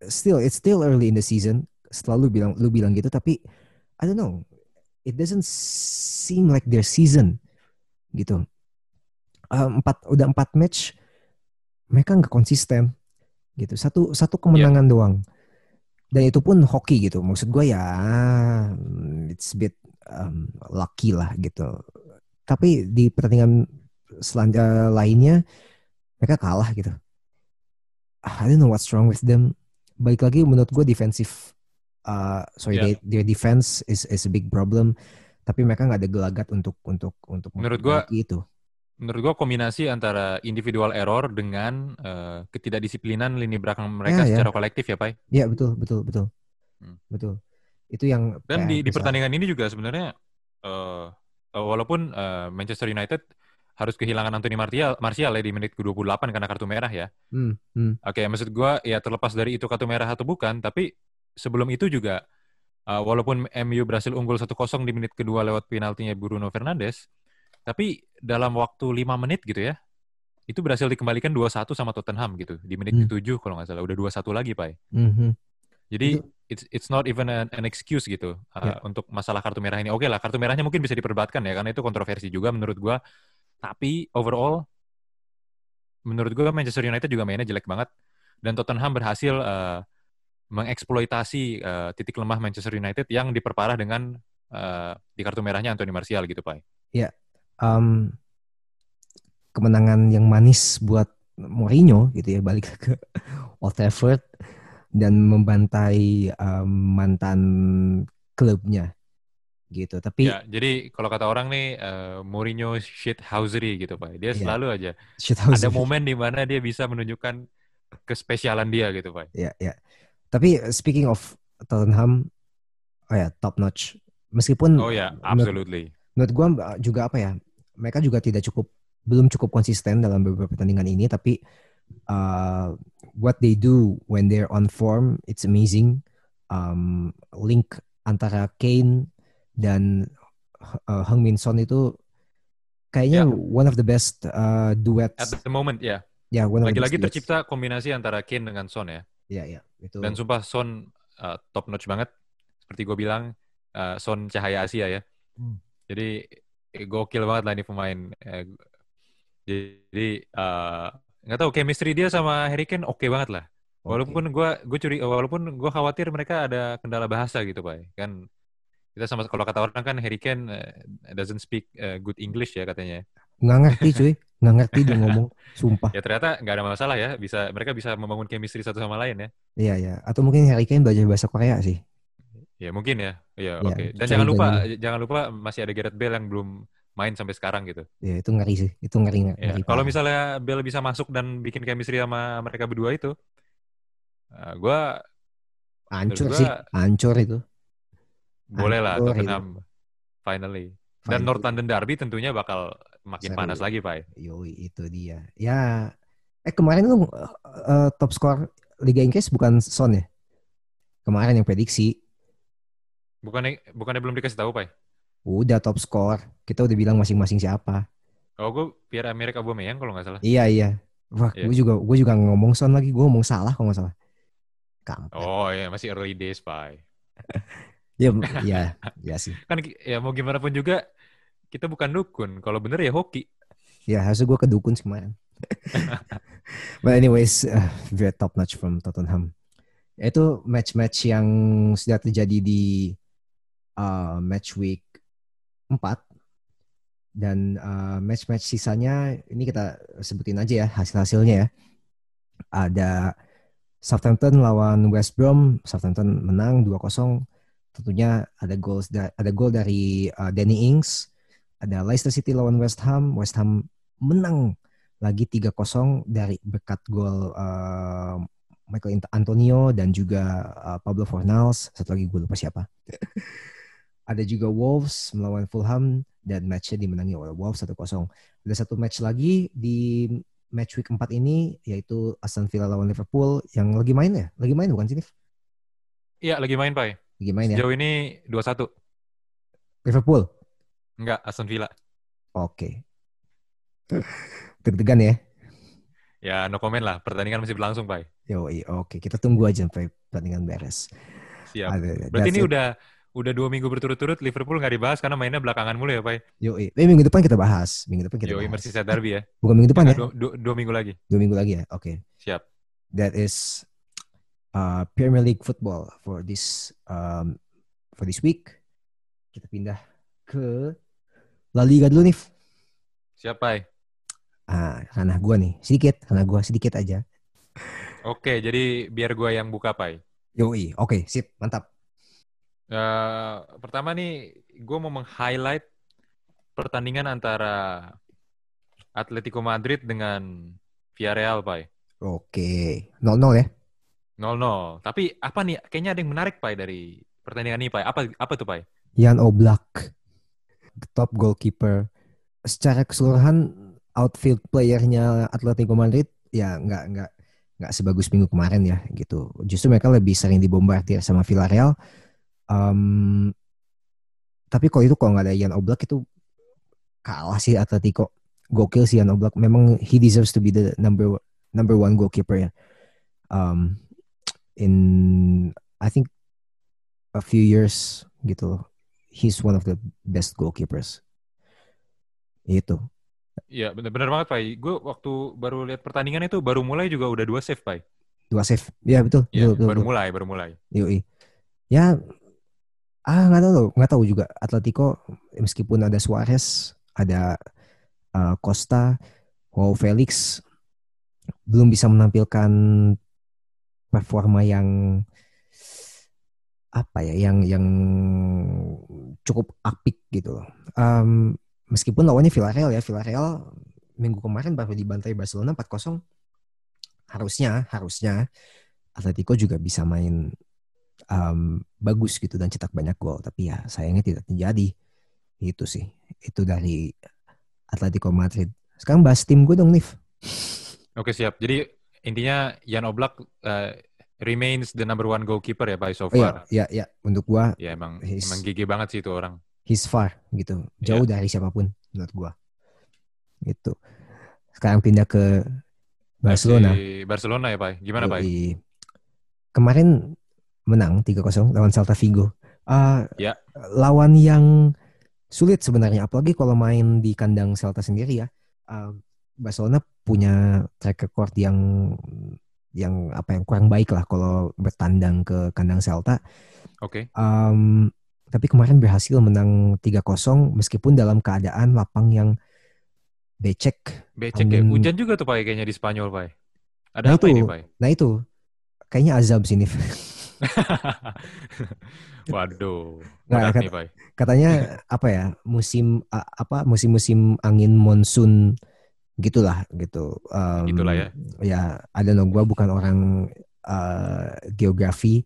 still it's still early in the season. Setelah lu bilang lu bilang gitu tapi I don't know. It doesn't seem like their season gitu. Uh, empat udah empat match mereka nggak konsisten gitu. Satu satu kemenangan doang. Dan itu pun hoki gitu. Maksud gue ya mm, it's a bit um, lucky lah gitu. Tapi di pertandingan selanjutnya lainnya mereka kalah gitu. I don't know what's wrong with them. Baik lagi menurut gue defensive uh, sorry Yeah. they- their defense is is a big problem. Tapi mereka nggak ada gelagat untuk untuk untuk Menurut gua- memperbaiki itu. Menurut gua kombinasi antara individual error dengan eh, ketidakdisiplinan lini belakang mereka ya. secara kolektif ya, Pai. Iya betul betul betul Hmm. betul. Itu yang Dan di, di pertandingan ini juga sebenarnya eh, eh, walaupun eh, Manchester United harus kehilangan Anthony Martial, Martial ya di menit ke-28 karena kartu merah ya. Hmm, hmm. Oke, maksud gua ya terlepas dari itu kartu merah atau bukan, tapi sebelum itu juga uh, walaupun MU berhasil unggul 1-0 di menit kedua lewat penaltinya Bruno Fernandes, tapi dalam waktu 5 menit gitu ya, itu berhasil dikembalikan 2-1 sama Tottenham gitu di menit Hmm. ke-7 kalau nggak salah udah 2-1 lagi, Pak. Mhm. Jadi Itu- it's it's not even an, an excuse gitu uh, Ya. untuk masalah kartu merah ini. Oke lah, kartu merahnya mungkin bisa diperdebatkan ya karena itu kontroversi juga menurut gua. Tapi overall menurut gua Manchester United juga mainnya jelek banget dan Tottenham berhasil uh, mengeksploitasi uh, titik lemah Manchester United yang diperparah dengan uh, di kartu merahnya Anthony Martial gitu, Pak. Um, kemenangan yang manis buat Mourinho gitu ya balik ke Old Trafford dan membantai um, mantan klubnya gitu. Tapi Ya, jadi kalau kata orang nih uh, Mourinho shithousery gitu, Pak. Dia Iya. selalu aja ada momen di mana dia bisa menunjukkan kespesialan dia gitu, Pak. ya ya. Tapi speaking of Tottenham, oh ya top notch. Meskipun Oh ya, absolutely. menurut gua uh, juga apa ya, mereka juga tidak cukup belum cukup konsisten dalam beberapa pertandingan ini. Tapi uh, what they do when they're on form, it's amazing. Um, link antara Kane dan uh, Heung Min Son itu kayaknya Ya. one of the best uh, duets. At the moment ya, ya, one of the lagi-lagi duets. tercipta kombinasi antara Kane dengan Son ya. Ya, ya, itu. Dan sumpah Son uh, top notch banget. Seperti gue bilang, uh, Son cahaya Asia ya. Hmm. Jadi eh, gokil banget lah ini pemain. Eh, jadi uh, nggak tahu chemistry dia sama Harry Kane oke banget lah. Walaupun gua gue curi, walaupun gue khawatir mereka ada kendala bahasa gitu, pak. Kan kita sama kalau kata orang kan Harry Kane uh, doesn't speak uh, good English ya katanya. nggak ngerti cuy, nggak ngerti dia ngomong, sumpah. [LAUGHS] Ya ternyata nggak ada masalah ya, bisa mereka bisa membangun chemistry satu sama lain ya. Iya ya, atau mungkin Harry Kane belajar bahasa Korea sih. Ya mungkin ya. Ya, Ya, oke. Dan cari jangan lupa jalan jangan lupa masih ada Gareth Bale yang belum main sampai sekarang gitu. Ya itu ngeri sih, itu ngeri ngeri. Ya, kalau misalnya Bale bisa masuk dan bikin chemistry sama mereka berdua itu, uh, gua hancur menurut sih, hancur itu. Boleh lah Tottenham finally. Dan Fine. North London Derby tentunya bakal makin Seru. panas lagi, Pak. Yoi, itu dia. Ya, eh kemarin lu eh, top skor Liga Inggris bukan Son ya? Kemarin yang prediksi Bukannya bukannya belum dikasih tahu, Pak? udah top skor. Kita udah bilang masing-masing siapa. Oh, gue Pierre Emerick Aubameyang kalau nggak salah. Iya iya. Wah, Iya. gue juga gue juga ngomong Son lagi. Gue ngomong salah kalau nggak salah. Kampret. Oh iya, masih early days, Pak. [LAUGHS] Ya, [LAUGHS] ya, ya sih. Kan ya mau gimana pun juga kita bukan dukun. Kalau bener ya hoki. Ya harusnya gue kedukun sih kemarin. [LAUGHS] But anyways, uh, very top notch from Tottenham. Itu match-match yang sudah terjadi di uh, match week 4 dan uh, match-match sisanya ini kita sebutin aja ya hasil-hasilnya ya. Ada Southampton lawan West Brom, Southampton menang 2-0. Tentunya ada goals da- ada gol dari uh, Danny Ings, ada Leicester City lawan West Ham, West Ham menang lagi 3-0 dari berkat gol uh, Michael Antonio dan juga uh, Pablo Fornals. Satu lagi gue lupa siapa. [LAUGHS] ada juga Wolves melawan Fulham dan matchnya dimenangi oleh Wolves 1-0. Ada satu match lagi di match week 4 ini yaitu Aston Villa lawan Liverpool yang lagi main ya? Lagi main bukan sih? Iya, lagi main, Pak. Lagi main ya? Sejauh ini 2-1. Liverpool? Enggak, Aston Villa. Oke. Deg-degan ya? Ya, no comment lah. Pertandingan masih berlangsung, Pak. Yo, oke. Kita tunggu aja sampai pertandingan beres. Siap. Ada, Berarti ini it. udah udah dua minggu berturut-turut Liverpool nggak dibahas karena mainnya belakangan mulu ya, Pak? Yo, eh, minggu depan kita bahas. Minggu depan kita Yo, bahas. Merseyside Derby ya? Bukan minggu depan ya? Dua, dua, dua minggu lagi. Dua minggu lagi ya? Oke. Okay. Siap. That is uh, Premier League football for this um, for this week. Kita pindah ke La Liga dulu nih. Siapa? Ah, karena gue nih sedikit, karena gue sedikit aja. Oke, jadi biar gue yang buka, Pai. Yoi, oke, sip, mantap. Uh, pertama nih, gue mau meng-highlight pertandingan antara Atletico Madrid dengan Villarreal, Pai. Oke, 0-0 ya? 0-0. Tapi apa nih, kayaknya ada yang menarik, Pai, dari pertandingan ini, Pai. Apa, apa tuh, Pai? Jan Oblak top goalkeeper. Secara keseluruhan outfield playernya Atletico Madrid ya nggak nggak nggak sebagus minggu kemarin ya gitu. Justru mereka lebih sering dibombardir sama Villarreal. Um, tapi kalau itu kalau nggak ada Ian Oblak itu kalah sih Atletico. Gokil sih Ian Oblak. Memang he deserves to be the number number one goalkeeper ya. Um, in I think a few years gitu he's one of the best goalkeepers. Itu. Iya, benar-benar banget, Pak. Gue waktu baru lihat pertandingan itu baru mulai juga udah dua save, Pak. Dua save. Iya, betul. Iya, betul, baru betul. mulai, baru mulai. Yoi. Ya, ah nggak tahu nggak tahu juga. Atletico meskipun ada Suarez, ada uh, Costa, Wow Felix belum bisa menampilkan performa yang apa ya yang yang cukup apik gitu. Um, meskipun lawannya Villarreal ya, Villarreal minggu kemarin baru dibantai Barcelona 4-0. Harusnya, harusnya Atletico juga bisa main um, bagus gitu dan cetak banyak gol, tapi ya sayangnya tidak terjadi. Itu sih. Itu dari Atletico Madrid. Sekarang bahas tim gue dong, Nif. Oke, siap. Jadi intinya Jan Oblak uh, remains the number one goalkeeper ya Pak so far. Oh, iya, iya, iya. Untuk gua. Ya emang his, emang gigi banget sih itu orang. He's far gitu, jauh yeah. dari siapa pun menurut gua. Itu. Sekarang pindah ke Barcelona. Di Barcelona ya Pak. Gimana Pak? Kemarin menang 3-0 lawan Celta Vigo. Uh, ya. Lawan yang sulit sebenarnya, apalagi kalau main di kandang Celta sendiri ya. Uh, Barcelona punya track record yang yang apa yang kurang baik lah kalau bertandang ke kandang Celta. Oke. Okay. Um, tapi kemarin berhasil menang 3-0 meskipun dalam keadaan lapang yang becek. Becek ya. angin... ya. Hujan juga tuh Pak kayaknya di Spanyol Pak. Ada nah apa itu, ini Pak? Nah itu. Kayaknya azab sini. [LAUGHS] Waduh. Nah, kat, nih, Pak. Katanya apa ya? Musim apa musim-musim angin monsun gitulah gitu. Um, gitulah ya. Ya, ada no gue bukan orang uh, geografi,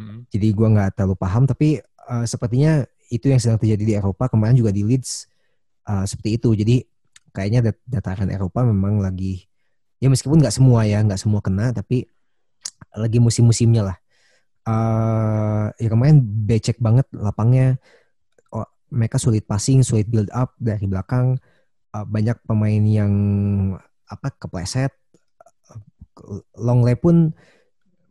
hmm. jadi gue nggak terlalu paham. Tapi uh, sepertinya itu yang sedang terjadi di Eropa. Kemarin juga di Leeds uh, seperti itu. Jadi kayaknya dat dataran Eropa memang lagi ya meskipun nggak semua ya, nggak semua kena, tapi lagi musim-musimnya lah. Uh, ya kemarin becek banget lapangnya. Oh, mereka sulit passing, sulit build up dari belakang uh, banyak pemain yang apa kepleset long lay pun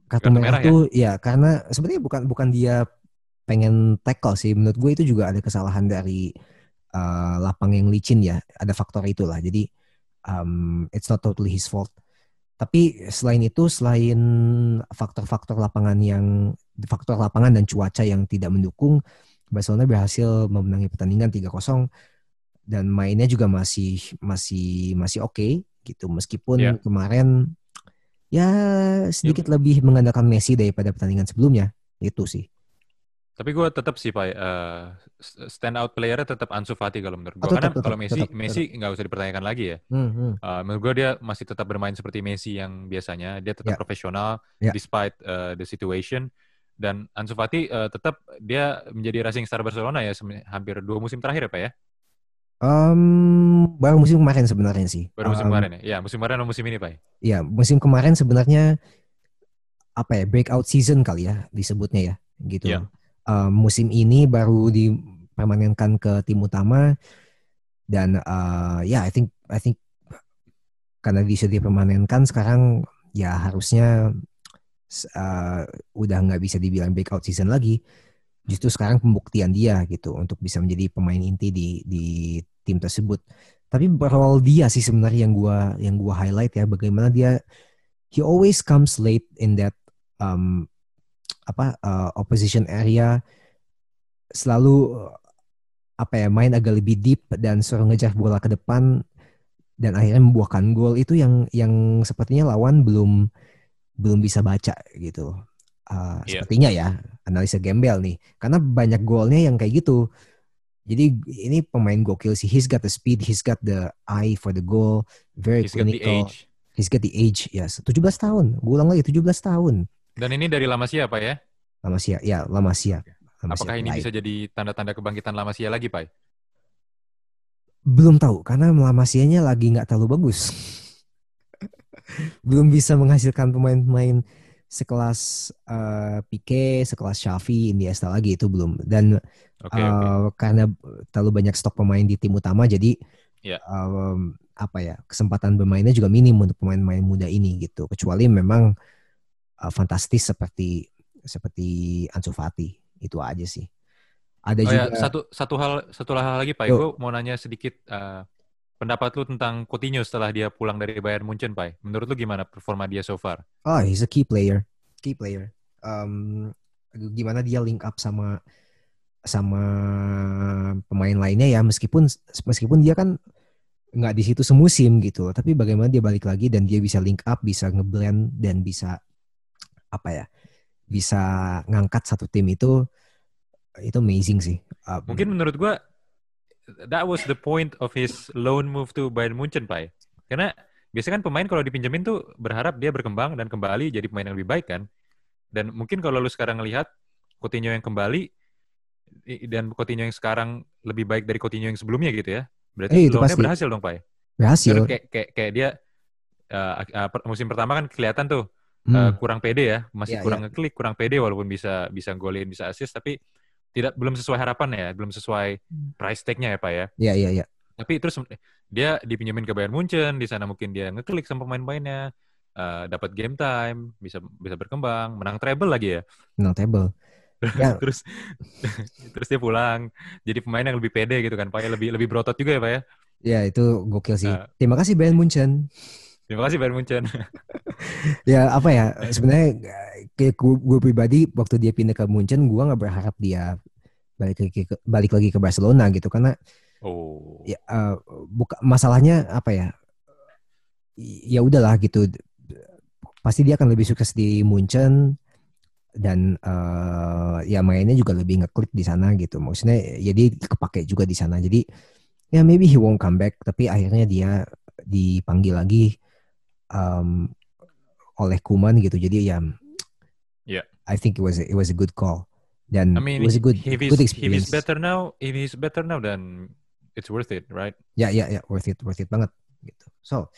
kartu merah, tuh ya? ya karena sebenarnya bukan bukan dia pengen tackle sih. Menurut gue itu juga ada kesalahan dari uh, lapang yang licin ya. Ada faktor itulah. Jadi um, it's not totally his fault. Tapi selain itu selain faktor-faktor lapangan yang faktor lapangan dan cuaca yang tidak mendukung Barcelona berhasil memenangi pertandingan 3-0 dan mainnya juga masih masih masih oke okay, gitu meskipun yeah. kemarin ya sedikit yeah. lebih mengandalkan Messi daripada pertandingan sebelumnya itu sih Tapi gue tetap sih Pak, uh, stand out player tetap Ansu Fati kalau menurut gue. Oh, tetap, Karena kalau tetap, Messi, tetap, Messi nggak usah dipertanyakan lagi ya. Hmm, hmm. Uh, menurut gue dia masih tetap bermain seperti Messi yang biasanya. Dia tetap Ya. profesional Ya. despite uh, the situation. Dan Ansu Fati uh, tetap dia menjadi rising star Barcelona ya hampir dua musim terakhir ya Pak ya. Em, baru musim kemarin sebenarnya sih. Baru musim Em, kemarin ya. Ya musim kemarin atau musim ini Pak. Ya, musim kemarin sebenarnya apa ya breakout season kali ya disebutnya ya, gitu. Iya. Em, musim ini baru dipermanenkan ke tim utama dan eh, ya I think I think karena bisa dipermanenkan sekarang ya harusnya eh, udah nggak bisa dibilang breakout season lagi. Justru sekarang pembuktian dia gitu untuk bisa menjadi pemain inti di di tim tersebut. Tapi berawal dia sih sebenarnya yang gua yang gua highlight ya bagaimana dia he always comes late in that um, apa uh, opposition area selalu uh, apa ya main agak lebih deep dan suruh ngejar bola ke depan dan akhirnya membuahkan gol itu yang yang sepertinya lawan belum belum bisa baca gitu. Uh, Iya. Sepertinya ya analisa gembel nih karena banyak golnya yang kayak gitu. Jadi ini pemain gokil sih. He's got the speed, he's got the eye for the goal, very He's got the clinical. age. He's got the age, yes. 17 tahun. Gue ulang lagi 17 tahun. Dan ini dari La Masia Pak ya. Lama siap, ya lama siap. Lama Apakah ini bisa jadi tanda-tanda kebangkitan La Masia lagi Pak? Belum tahu karena Lamasianya lagi nggak terlalu bagus. [LAUGHS] Belum bisa menghasilkan pemain-pemain sekelas eh, Pique, sekelas Xavi, Iniesta lagi itu belum. Dan Oke oke. eh, karena terlalu banyak stok pemain di tim utama, jadi Ya. em, apa ya kesempatan bermainnya juga minim untuk pemain-pemain muda ini gitu. Kecuali memang eh, fantastis seperti seperti Ansu Fati itu aja sih. Ada Oh juga ya, satu satu hal satu hal lagi Pak, gue mau nanya sedikit eh, pendapat lu tentang Coutinho setelah dia pulang dari Bayern Munchen, Pak. Menurut lu gimana performa dia so far? Oh, he's a key player. Key player. Um, gimana dia link up sama sama pemain lainnya ya meskipun meskipun dia kan nggak di situ semusim gitu tapi bagaimana dia balik lagi dan dia bisa link up bisa ngeblend dan bisa apa ya bisa ngangkat satu tim itu itu amazing sih Um, Mungkin menurut gua that was the point of his loan move to Bayern Munchen, Pak. Karena biasanya kan pemain kalau dipinjemin tuh berharap dia berkembang dan kembali jadi pemain yang lebih baik kan. Dan mungkin kalau lu sekarang ngelihat Coutinho yang kembali dan Coutinho yang sekarang lebih baik dari Coutinho yang sebelumnya gitu ya. Berarti Eh, itu loannya pasti. berhasil dong, Pak. berhasil Terus kayak kayak kayak dia uh, uh, musim pertama kan kelihatan tuh Hmm, uh, kurang pede ya, masih Iya, kurang ngeklik, kurang pede walaupun bisa bisa golin, bisa assist tapi tidak belum sesuai harapan ya, belum sesuai Hmm. price tag-nya ya, Pak ya. ya ya ya Tapi terus dia dipinjemin ke Bayern Munchen, di sana mungkin dia ngeklik sama pemain-pemainnya, uh, dapat game time, bisa bisa berkembang, menang treble lagi ya. menang table [LAUGHS] Ya. terus [LAUGHS] terus dia pulang jadi pemain yang lebih pede gitu kan, Pak ya, lebih lebih berotot juga ya, Pak ya. ya itu gokil sih Nah. terima kasih Bayern Munchen Terima kasih Bayern Munchen. [LAUGHS] ya apa ya sebenarnya kayak gue, gue pribadi waktu dia pindah ke Munchen gue nggak berharap dia balik lagi ke balik lagi ke Barcelona gitu karena Oh. ya eh, buka masalahnya apa ya ya udahlah gitu pasti dia akan lebih sukses di Munchen dan eh, ya mainnya juga lebih ngeklik di sana gitu maksudnya ya dia kepake juga di sana jadi ya maybe he won't come back tapi akhirnya dia dipanggil lagi um, oleh Kuman gitu jadi ya Yeah. I think it was a, it was a good call dan I mean, it was a good if good if experience he's better now, if he's better now, then it's worth it, right? Ya, ya, ya, worth it, worth it banget gitu. So,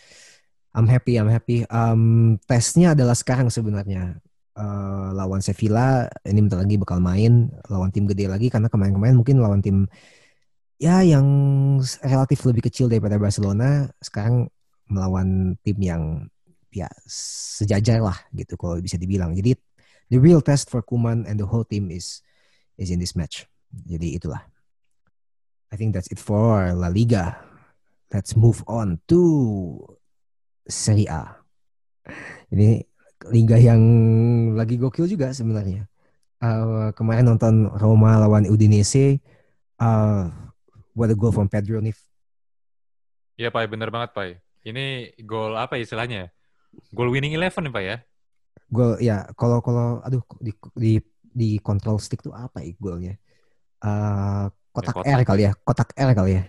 I'm happy, I'm happy. Um, tesnya adalah sekarang sebenarnya Eh, lawan Sevilla. Ini bentar lagi bakal main lawan tim gede lagi karena kemarin-kemarin mungkin lawan tim ya yang relatif lebih kecil daripada Barcelona. Sekarang melawan tim yang ya sejajar lah gitu kalau bisa dibilang. Jadi the real test for Kuman and the whole team is is in this match. Jadi itulah. I think that's it for La Liga. Let's move on to Serie A. Ini liga yang lagi gokil juga sebenarnya. Uh, kemarin nonton Roma lawan Udinese. Uh, what a goal from Pedro nih. Iya, Pak, bener banget, Pak. Ini gol apa istilahnya? Gol winning eleven nih, Pak ya? Gol ya kalau kalau aduh di, di di control stick tuh apa ya golnya? Uh, kotak, kotak. R kali ya, kotak R kali ya.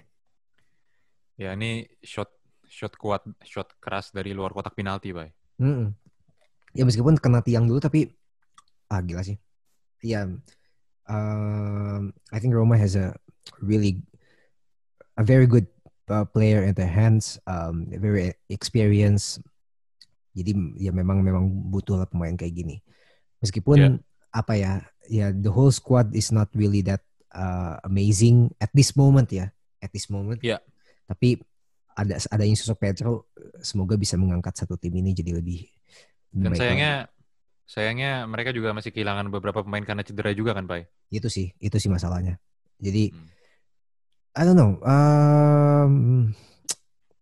Ya ini shot shot kuat, shot keras dari luar kotak penalti, Pak. Mm-mm. Ya meskipun kena tiang dulu tapi ah gila sih. Ya, um, I think Roma has a really a very good uh, player in their hands, um, very experienced. Jadi ya memang memang butuh lah pemain kayak gini. Meskipun Yeah. apa ya, ya the whole squad is not really that uh, amazing at this moment ya, at this moment. Yeah. Tapi ada adanya sosok Pedro, semoga bisa mengangkat satu tim ini jadi lebih Dan sayangnya lagi. sayangnya mereka juga masih kehilangan beberapa pemain karena cedera juga kan, Pak. itu sih, itu sih masalahnya. Jadi Hmm. I don't know. Um,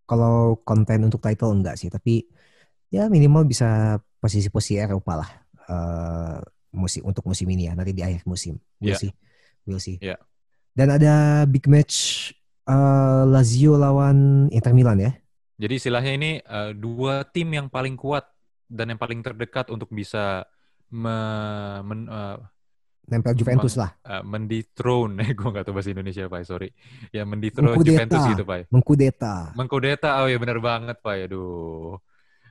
kalau konten untuk title enggak sih, tapi ya minimal bisa posisi-posisi Eropa lah. Uh, musim untuk musim ini ya, nanti di akhir musim. We'll Yeah. see. We'll see. Yeah. Dan ada big match uh, Lazio lawan Inter Milan ya. Jadi istilahnya ini eh, dua tim yang paling kuat dan yang paling terdekat untuk bisa me- men- eh, Nempel Juventus lah. eh, mendethrone, [LAUGHS] gue nggak tahu bahasa Indonesia, Pak, sorry. Ya mendethrone Mengkudeta. Juventus gitu, Pak. Mengkudeta. Mengkudeta, oh ya benar banget, Pak. Aduh.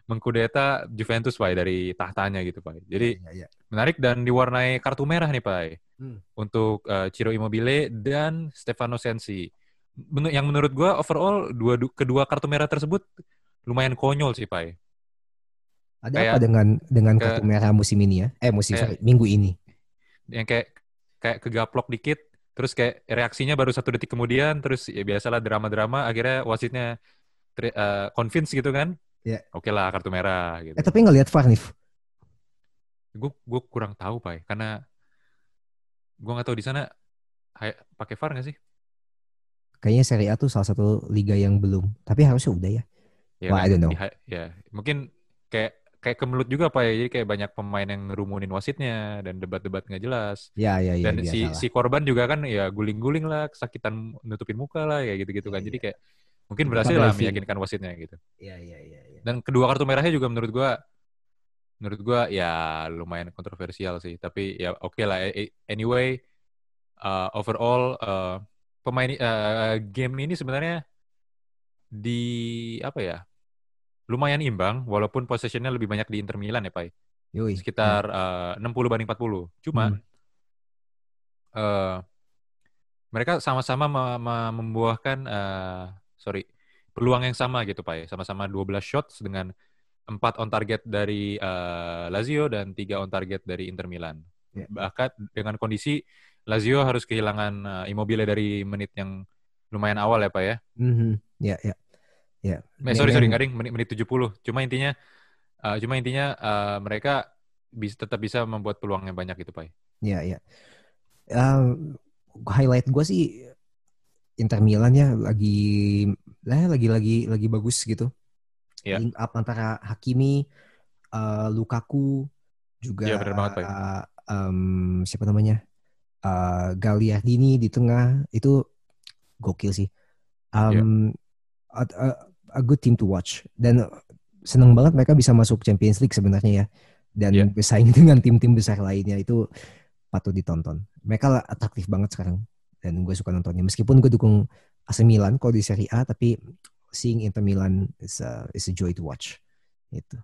Mengkudeta Juventus, Pak, dari tahtanya gitu, Pak. Jadi Ya, ya. menarik dan diwarnai kartu merah nih, Pak. Hmm. Untuk eh, Ciro Immobile dan Stefano Sensi. Men- yang menurut gue overall dua du- kedua kartu merah tersebut lumayan konyol sih, Pak. Ada Kayak- apa dengan dengan kartu merah musim ini ya? Eh musim Kayak- sorry, minggu ini. Yang kayak kayak kegaplok dikit terus kayak reaksinya baru satu detik kemudian terus ya biasalah drama-drama akhirnya wasitnya tri- eh, convince gitu kan Iya. oke lah kartu merah gitu Eh tapi nggak lihat VAR nih. gue gue kurang tahu pak karena gue nggak tahu di sana pakai VAR nggak sih Kayaknya Serie A tuh salah satu liga yang belum. Tapi harusnya udah ya. ya, Wah, I don't know. ya mungkin kayak kayak kemelut juga pak ya jadi kayak banyak pemain yang ngerumunin wasitnya dan debat-debat nggak jelas Ya ya ya dan biasa si lah. si korban juga kan ya guling-guling lah kesakitan nutupin muka lah ya gitu-gitu Iya, kan jadi iya. kayak mungkin Bukan berhasil lah review. meyakinkan wasitnya gitu Ya ya ya ya. dan kedua kartu merahnya juga menurut gua menurut gua ya lumayan kontroversial sih tapi ya oke lah A- a- anyway uh, overall uh, pemain uh, game ini sebenarnya di apa ya lumayan imbang walaupun possessionnya lebih banyak di Inter Milan ya Pak Yoi. sekitar uh, 60 banding 40 cuma Hmm. uh, mereka sama-sama me- me- membuahkan uh, sorry peluang yang sama gitu pak ya sama-sama 12 shots dengan 4 on target dari uh, Lazio dan 3 on target dari Inter Milan Ya. bahkan dengan kondisi Lazio harus kehilangan uh, Immobile dari menit yang lumayan awal ya pak ya Mhm. Ya ya. Ya. Eh, sorry sorry garing menit menit 70 cuma intinya uh, cuma intinya uh, mereka bisa tetap bisa membuat peluang yang banyak gitu pak Ya ya. Um, highlight gue sih Inter Milan ya lagi lah lagi lagi lagi bagus gitu. Ya. Link up antara Hakimi, uh, Lukaku, juga Iya, benar banget, Pak. um, siapa namanya uh, Gagliardini di tengah itu gokil sih. Um, a, a- a good team to watch dan seneng banget mereka bisa masuk Champions League sebenarnya ya dan Iya. bersaing [LAUGHS] dengan tim-tim besar lainnya itu patut ditonton. Mereka atraktif banget sekarang dan gue suka nontonnya. Meskipun gue dukung AC Milan kalau di Serie A, tapi seeing Inter Milan is a, is a joy to watch. Itu.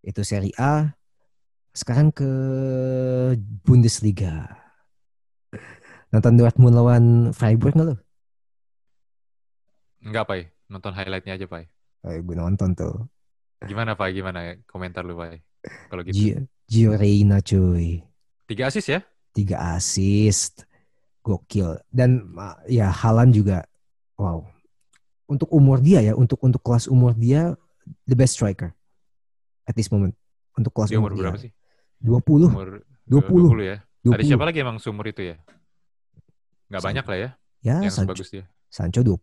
Itu Serie A. Sekarang ke Bundesliga. Nonton Dortmund lawan Freiburg nggak lo? Enggak, Pak. Nonton highlightnya aja, Pak. Oh, gue nonton tuh. Gimana, Pak? Gimana komentar lu, Pak? Kalau gitu. Gio, Gio Reyna cuy. Tiga asis ya? Tiga assist. Gokil. Dan ya Halan juga. Wow. Untuk umur dia ya. Untuk untuk kelas umur dia. The best striker. At this moment. Untuk kelas Dia umur, umur berapa dia. sih? 20. Umur 20. 20 ya. 20. Ada siapa lagi emang seumur itu ya? Nggak San- banyak lah ya Ya, yang Sancho, sebagus dia. Sancho 20.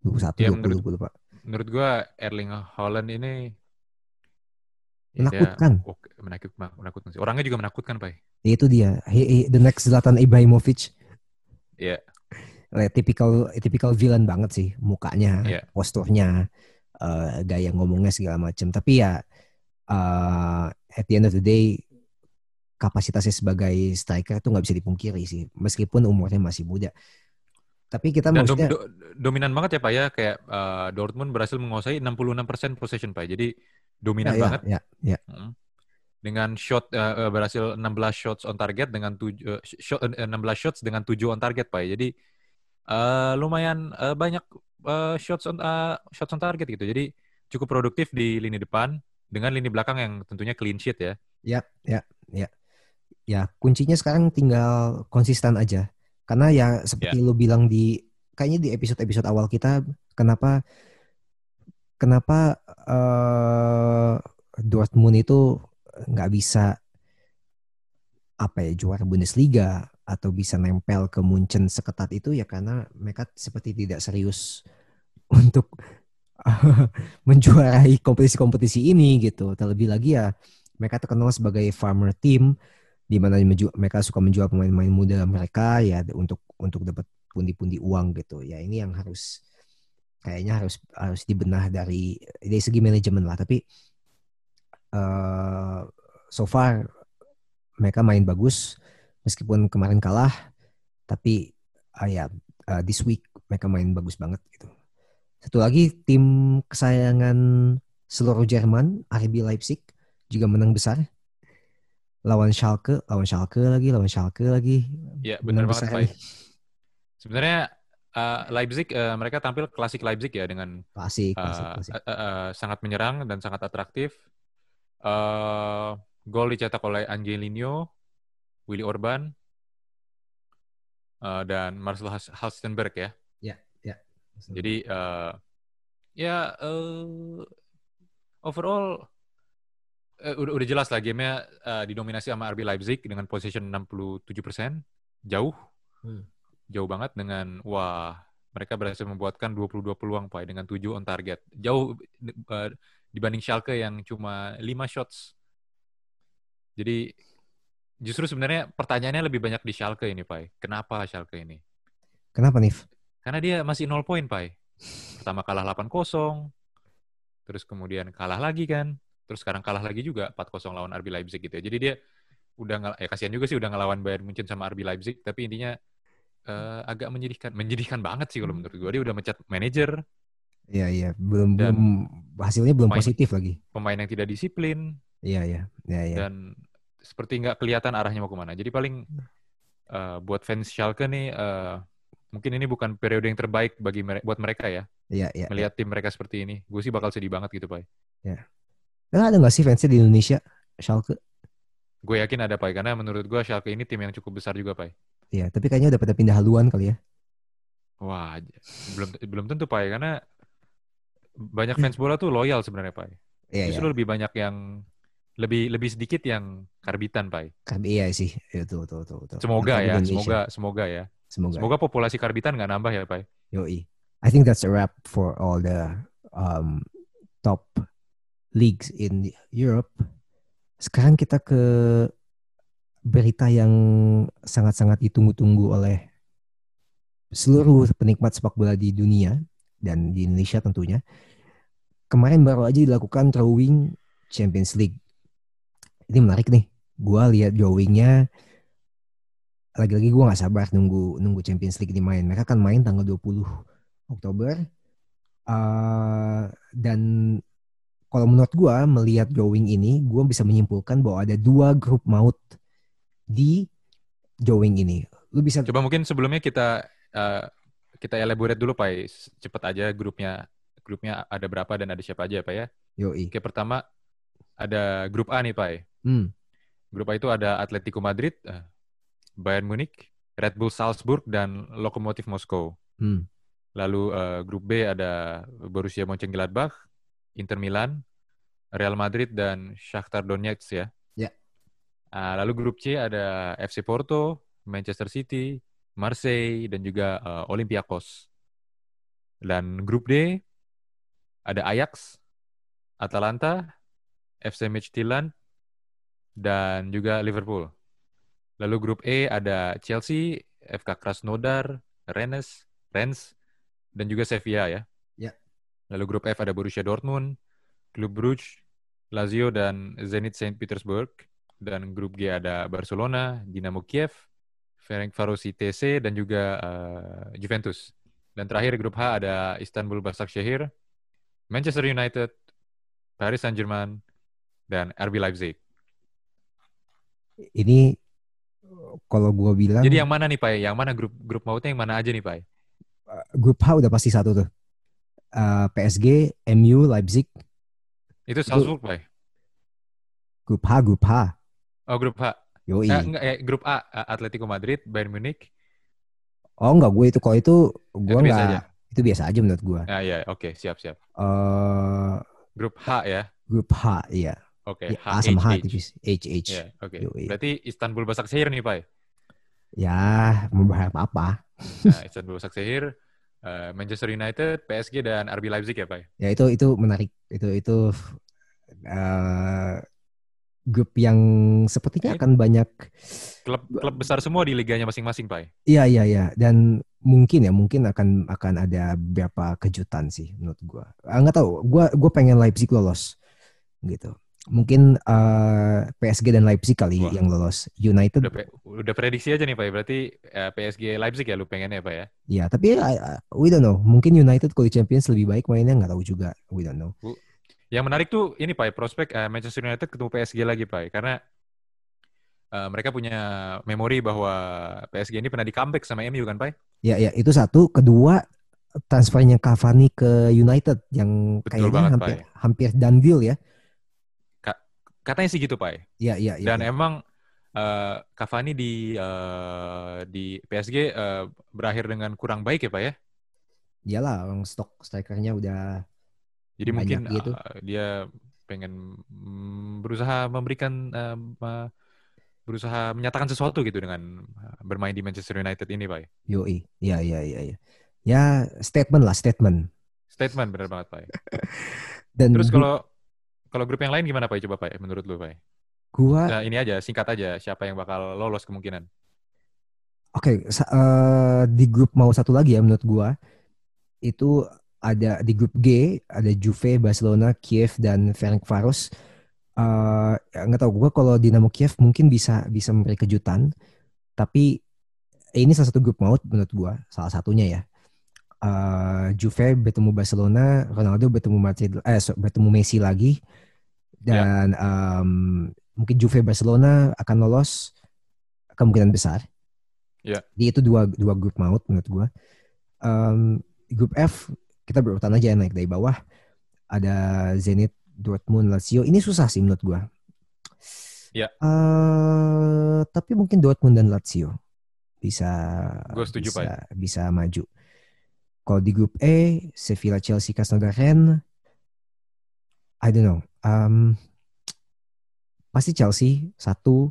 21, Ya, 20, menurut- 20 Pak. Menurut gua Erling Haaland ini ya, Menakutkan. oke, menakut, menakutkan sih. Orangnya juga menakutkan, Pak. Ya, itu dia. He, he- the next Zlatan Ibrahimovic. Iya. Eh, typical typical villain banget sih mukanya, Iya. posturnya, eh, gaya ngomongnya segala macam. Tapi ya eh, at the end of the day kapasitasnya sebagai striker itu nggak bisa dipungkiri sih, meskipun umurnya masih muda. Tapi kita Dan maksudnya dom- do- dominan banget ya Pak ya, kayak uh, Dortmund berhasil menguasai 66% possession Pak. Jadi dominan ya, banget. ya, ya, Mm. Dengan shot uh, berhasil 16 shots on target dengan tujuh uh, shot, uh, 16 shots dengan 7 on target Pak. Jadi uh, lumayan uh, banyak uh, shots on uh, shots on target gitu. Jadi cukup produktif di lini depan dengan lini belakang yang tentunya clean sheet ya. ya, ya, ya. Ya, kuncinya sekarang tinggal konsisten aja. Karena ya seperti lu bilang di kayaknya di episode-episode awal kita kenapa kenapa eh, Dortmund itu nggak bisa apa ya juara Bundesliga atau bisa nempel ke Munchen seketat itu ya karena mereka seperti tidak serius [LAUGHS] untuk [LAUGHS] menjuarai kompetisi-kompetisi ini gitu. Terlebih lagi ya mereka terkenal sebagai farmer team di mana mereka suka menjual pemain-pemain muda mereka ya untuk untuk dapat pundi-pundi uang gitu. Ya ini yang harus kayaknya harus harus dibenah dari dari segi manajemen lah. Tapi eh so far mereka main bagus meskipun kemarin kalah. Tapi ah ya eh, this week mereka main bagus banget gitu. Satu lagi tim kesayangan seluruh Jerman, RB Leipzig juga menang besar lawan Schalke, lawan Schalke lagi, lawan Schalke lagi. Ya benar banget Pak. Sebenarnya uh, Leipzig uh, mereka tampil klasik Leipzig ya dengan Klasik, klasik, uh, klasik. uh, uh, sangat menyerang dan sangat atraktif. Uh, gol dicetak oleh Angelino, Willy Orban, uh, dan Marcel Halstenberg ya. Ya, ya. Jadi uh, ya uh, overall uh, udah udah jelas lah gamenya uh, didominasi sama RB Leipzig dengan position 67%, jauh, Hmm. jauh banget dengan wah mereka berhasil membuatkan 22 peluang Pak dengan 7 on target. Jauh uh, dibanding Schalke yang cuma 5 shots. Jadi justru sebenarnya pertanyaannya lebih banyak di Schalke ini Pak. Kenapa Schalke ini? Kenapa Nif? Karena dia masih 0 poin, Pak. Pertama kalah 8-0, terus kemudian kalah lagi kan, terus sekarang kalah lagi juga 4-0 lawan RB Leipzig gitu ya. Jadi dia udah ngel- ya kasihan juga sih udah ngelawan Bayern Munchen sama RB Leipzig, tapi intinya eh, agak menyedihkan, menyedihkan banget sih kalau menurut gue. Dia udah mencat manajer, Iya, iya. Belum, Dan belum hasilnya belum pemain- positif lagi. pemain yang tidak disiplin, Iya, iya. Iya, iya. dan seperti nggak kelihatan arahnya mau ke mana. Jadi paling eh, buat fans Schalke nih, eh, mungkin ini bukan periode yang terbaik bagi mere- buat mereka ya, Iya, iya. melihat tim mereka seperti ini. Gue sih bakal sedih banget gitu, Pak. Nah, ada nggak sih fansnya di Indonesia? Schalke? Gue yakin ada Pak, karena menurut gue Schalke ini tim yang cukup besar juga Pak. Iya, tapi kayaknya udah pada pindah haluan kali ya. Wah, belum belum tentu Pak, karena banyak fans bola tuh loyal sebenarnya Pak. Iya, iya. Justru lebih banyak yang lebih lebih sedikit yang karbitan Pak. Karbi iya sih. Iya, Betul, betul, betul, betul. Semoga ya, Indonesia. semoga semoga ya. Semoga. Semoga populasi karbitan nggak nambah ya Pak. Yoi. I think that's a wrap for all the um, top leagues in Europe. Sekarang kita ke berita yang sangat-sangat ditunggu-tunggu oleh seluruh penikmat sepak bola di dunia dan di Indonesia tentunya. Kemarin baru aja dilakukan drawing Champions League. Ini menarik nih. Gua lihat drawingnya lagi-lagi gue nggak sabar nunggu nunggu Champions League ini main. Mereka kan main tanggal 20 Oktober. Eh, dan kalau menurut gue melihat drawing ini, gue bisa menyimpulkan bahwa ada dua grup maut di drawing ini. Lu bisa Coba mungkin sebelumnya kita eh, kita elaborate dulu Pak. Cepet aja grupnya grupnya ada berapa dan ada siapa aja Pak ya. yoi. Oke, pertama ada grup A nih Pak. Hmm, Grup A itu ada Atletico Madrid, eh, Bayern Munich, Red Bull Salzburg, dan Lokomotiv Moskow. hmm, Lalu eh, grup B ada Borussia Mönchengladbach, Inter Milan, Real Madrid, dan Shakhtar Donetsk ya. Ya. Ah, lalu grup C ada FC Porto, Manchester City, Marseille, dan juga eh, Olympiakos. Dan grup D ada Ajax, Atalanta, FC Midtjylland, dan juga Liverpool. Lalu grup E ada Chelsea, FK Krasnodar, Rennes, Rennes, dan juga Sevilla ya. Lalu grup F ada Borussia Dortmund, Klub Brugge, Lazio, dan Zenit Saint Petersburg. dan grup G ada Barcelona, Dinamo Kiev, Ferencvaros ITC dan juga uh, Juventus. Dan terakhir grup H ada Istanbul Başakşehir, Manchester United, Paris Saint-Germain, dan RB Leipzig. Ini kalau gue bilang Jadi yang mana nih Pak? Yang mana grup grup mautnya yang mana aja nih Pak? grup H udah pasti satu tuh. Uh, PSG, MU, Leipzig. Itu Salzburg Pak? Grup H, grup H. Oh grup H. Yoi. Eh, enggak, eh, grup A, Atletico Madrid, Bayern Munich. Oh enggak, gue itu kalau itu gue Itu biasa enggak. Itu biasa aja menurut gue. Ah ya, oke, siap siap. Eh Grup H ya. grup H, iya. Oke, Ya, H, A sama H H, H. tipis. H, H. Ya, oke. Yoi. Berarti Istanbul Başakşehir nih, Pak. Ya, mau berharap apa? Nah, [LAUGHS] Istanbul Başakşehir, eh, Manchester United, PSG dan RB Leipzig ya, Pak. Ya itu itu menarik. Itu itu eh grup yang sepertinya Ini- akan banyak Klub klub besar semua di liganya masing-masing, Pak. Iya iya iya dan mungkin ya mungkin akan akan ada beberapa kejutan sih menurut gua. Ah, nggak tahu, gua gua pengen Leipzig lolos gitu. Mungkin eh, PSG dan Leipzig kali Wah. yang lolos. United Udah, udah prediksi aja nih, Pak. Berarti eh, PSG Leipzig ya lu pengennya, Pak ya? ya, tapi uh, we don't know. Mungkin United kalau di Champions lebih baik mainnya nggak tahu juga. We don't know. Yang menarik tuh ini Pak, prospek eh, Manchester United ketemu PSG lagi Pak, karena eh, mereka punya memori bahwa PSG ini pernah di comeback sama MU kan Pak? Ya ya itu satu, kedua transfernya Cavani ke United yang Betul kayaknya banget, hampir Pak. hampir done deal ya. Katanya sih gitu Pak. Iya iya iya. Dan iya. emang eh, Cavani di eh, di PSG eh, berakhir dengan kurang baik ya Pak ya? Iyalah orang stok strikernya udah Jadi Banyak mungkin gitu. eh, dia pengen mm, berusaha memberikan eh, ma- berusaha menyatakan sesuatu gitu dengan bermain di Manchester United ini Pak. Yoi, iya iya iya iya. Ya statement lah statement. Statement bener banget Pak. [LAUGHS] Dan Terus kalau kalau grup yang lain gimana Pak? Coba Pak, menurut lu Pak? gua Nah, ini aja, singkat aja, siapa yang bakal lolos kemungkinan? oke sa- eh, di grup mau satu lagi ya menurut gua itu ada di grup G ada Juve, Barcelona, Kiev dan Ferencvaros. Eh ya nggak tahu gua kalau Dinamo Kiev mungkin bisa bisa memberi kejutan, tapi eh, ini salah satu grup maut menurut gua salah satunya ya. Eh Juve bertemu Barcelona, Ronaldo bertemu Madrid, eh so- bertemu Messi lagi dan em, mungkin Juve Barcelona akan lolos kemungkinan besar. Ya. Jadi itu dua dua grup maut menurut gua. Em, grup F kita berurutan aja naik dari bawah. Ada Zenit, Dortmund, Lazio. Ini susah sih menurut gua. Ya. Eh, tapi mungkin Dortmund dan Lazio bisa Gua setuju, bisa, Pak. bisa maju. Kalau di grup E, Sevilla, Chelsea, Krasnodar, I don't know. Um, pasti Chelsea satu.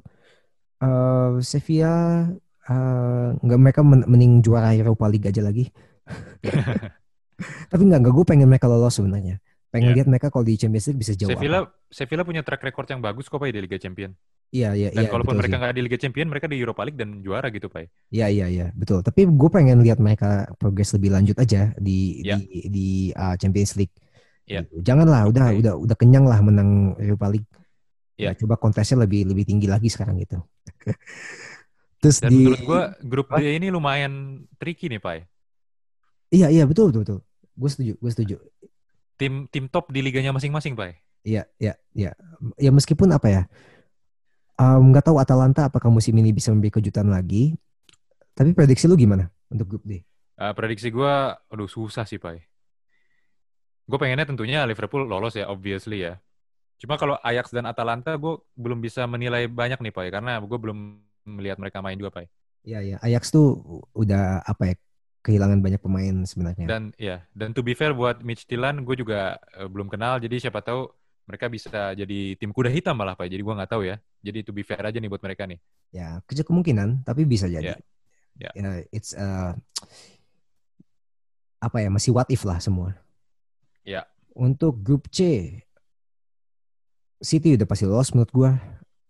Eh, Sevilla eh, nggak mereka men- mending juara Europa League aja lagi. [LAUGHS] Tapi nggak, nggak gue pengen mereka lolos sebenarnya. Pengen Ya. lihat mereka kalau di Champions League bisa jauh Sevilla apa. Sevilla punya track record yang bagus kok Pak di Liga Champion. Iya iya Dan iya. kalaupun betul mereka nggak di Liga Champion, mereka di Europa League dan juara gitu Pak. Iya iya iya betul. Tapi gue pengen lihat mereka progres lebih lanjut aja di Ya. di di uh, Champions League. Ya. Gitu. Janganlah udah Oke. udah udah kenyang lah menang Europa League. Ya. Ya, coba kontesnya lebih lebih tinggi lagi sekarang gitu. [LAUGHS] Terus Dan di menurut gua grup? D ini lumayan tricky nih Pak. Iya iya betul betul betul. Gue setuju gue setuju. Tim tim top di liganya masing-masing Pak. Iya iya iya. Ya meskipun apa ya um, nggak tahu Atalanta apakah musim ini bisa memberi kejutan lagi. Tapi prediksi lu gimana untuk grup D? Eh, prediksi gua, aduh susah sih Pak. Gue pengennya tentunya Liverpool lolos ya, obviously ya. Cuma kalau Ajax dan Atalanta gue belum bisa menilai banyak nih Pak, karena gue belum melihat mereka main juga Pak. Iya iya. Ajax tuh udah apa ya kehilangan banyak pemain sebenarnya. Dan ya, dan to be fair buat Mitch Tilan, gue juga eh, belum kenal. Jadi siapa tahu mereka bisa jadi tim kuda hitam malah Pak. Jadi gue nggak tahu ya. Jadi to be fair aja nih buat mereka nih. Ya, kecil kemungkinan, tapi bisa jadi. Ya, ya. Ya, it's uh, apa ya masih what if lah semua. Ya. Untuk grup C, City udah pasti lolos menurut gua.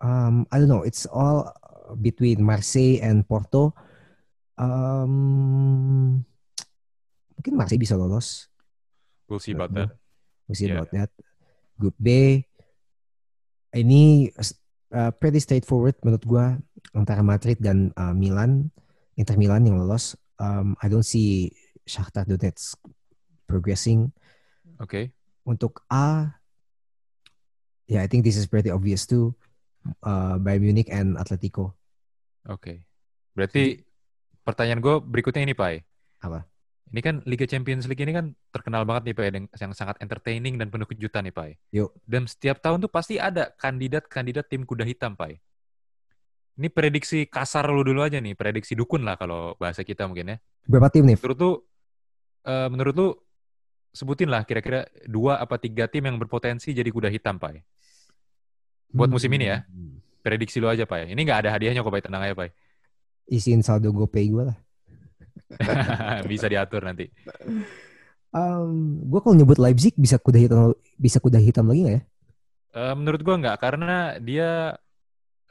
Um, I don't know, it's all between Marseille and Porto. Um, mungkin Marseille bisa lolos. We'll see about that. We'll see Yeah. about that. Grup B, ini uh, pretty straightforward menurut gua antara Madrid dan uh, Milan, Inter Milan yang lolos. Um, I don't see Shakhtar Donetsk progressing. Oke. Untuk A, yeah, I think this is pretty obvious too. Uh, Bayern Munich and Atletico. Oke. Berarti pertanyaan gue berikutnya ini, Pak. Apa? Ini kan Liga Champions League ini kan terkenal banget nih, Pak, yang, sangat entertaining dan penuh kejutan nih, Pak. Yuk. Dan setiap tahun tuh pasti ada kandidat-kandidat tim kuda hitam, Pak. Ini prediksi kasar lu dulu aja nih, prediksi dukun lah kalau bahasa kita mungkin ya. Berapa tim nih? Menurut lu, eh, menurut lu sebutin lah kira-kira dua apa tiga tim yang berpotensi jadi kuda hitam, Pak. Buat musim ini ya. Hmm. Prediksi lu aja, Pak. Ini nggak ada hadiahnya kok, Pak. Tenang aja, Pak. Isiin saldo GoPay gue lah. [LAUGHS] Bisa diatur nanti. Um, gue kalau nyebut Leipzig bisa kuda hitam bisa kuda hitam lagi nggak ya? Eh, menurut gua nggak, karena dia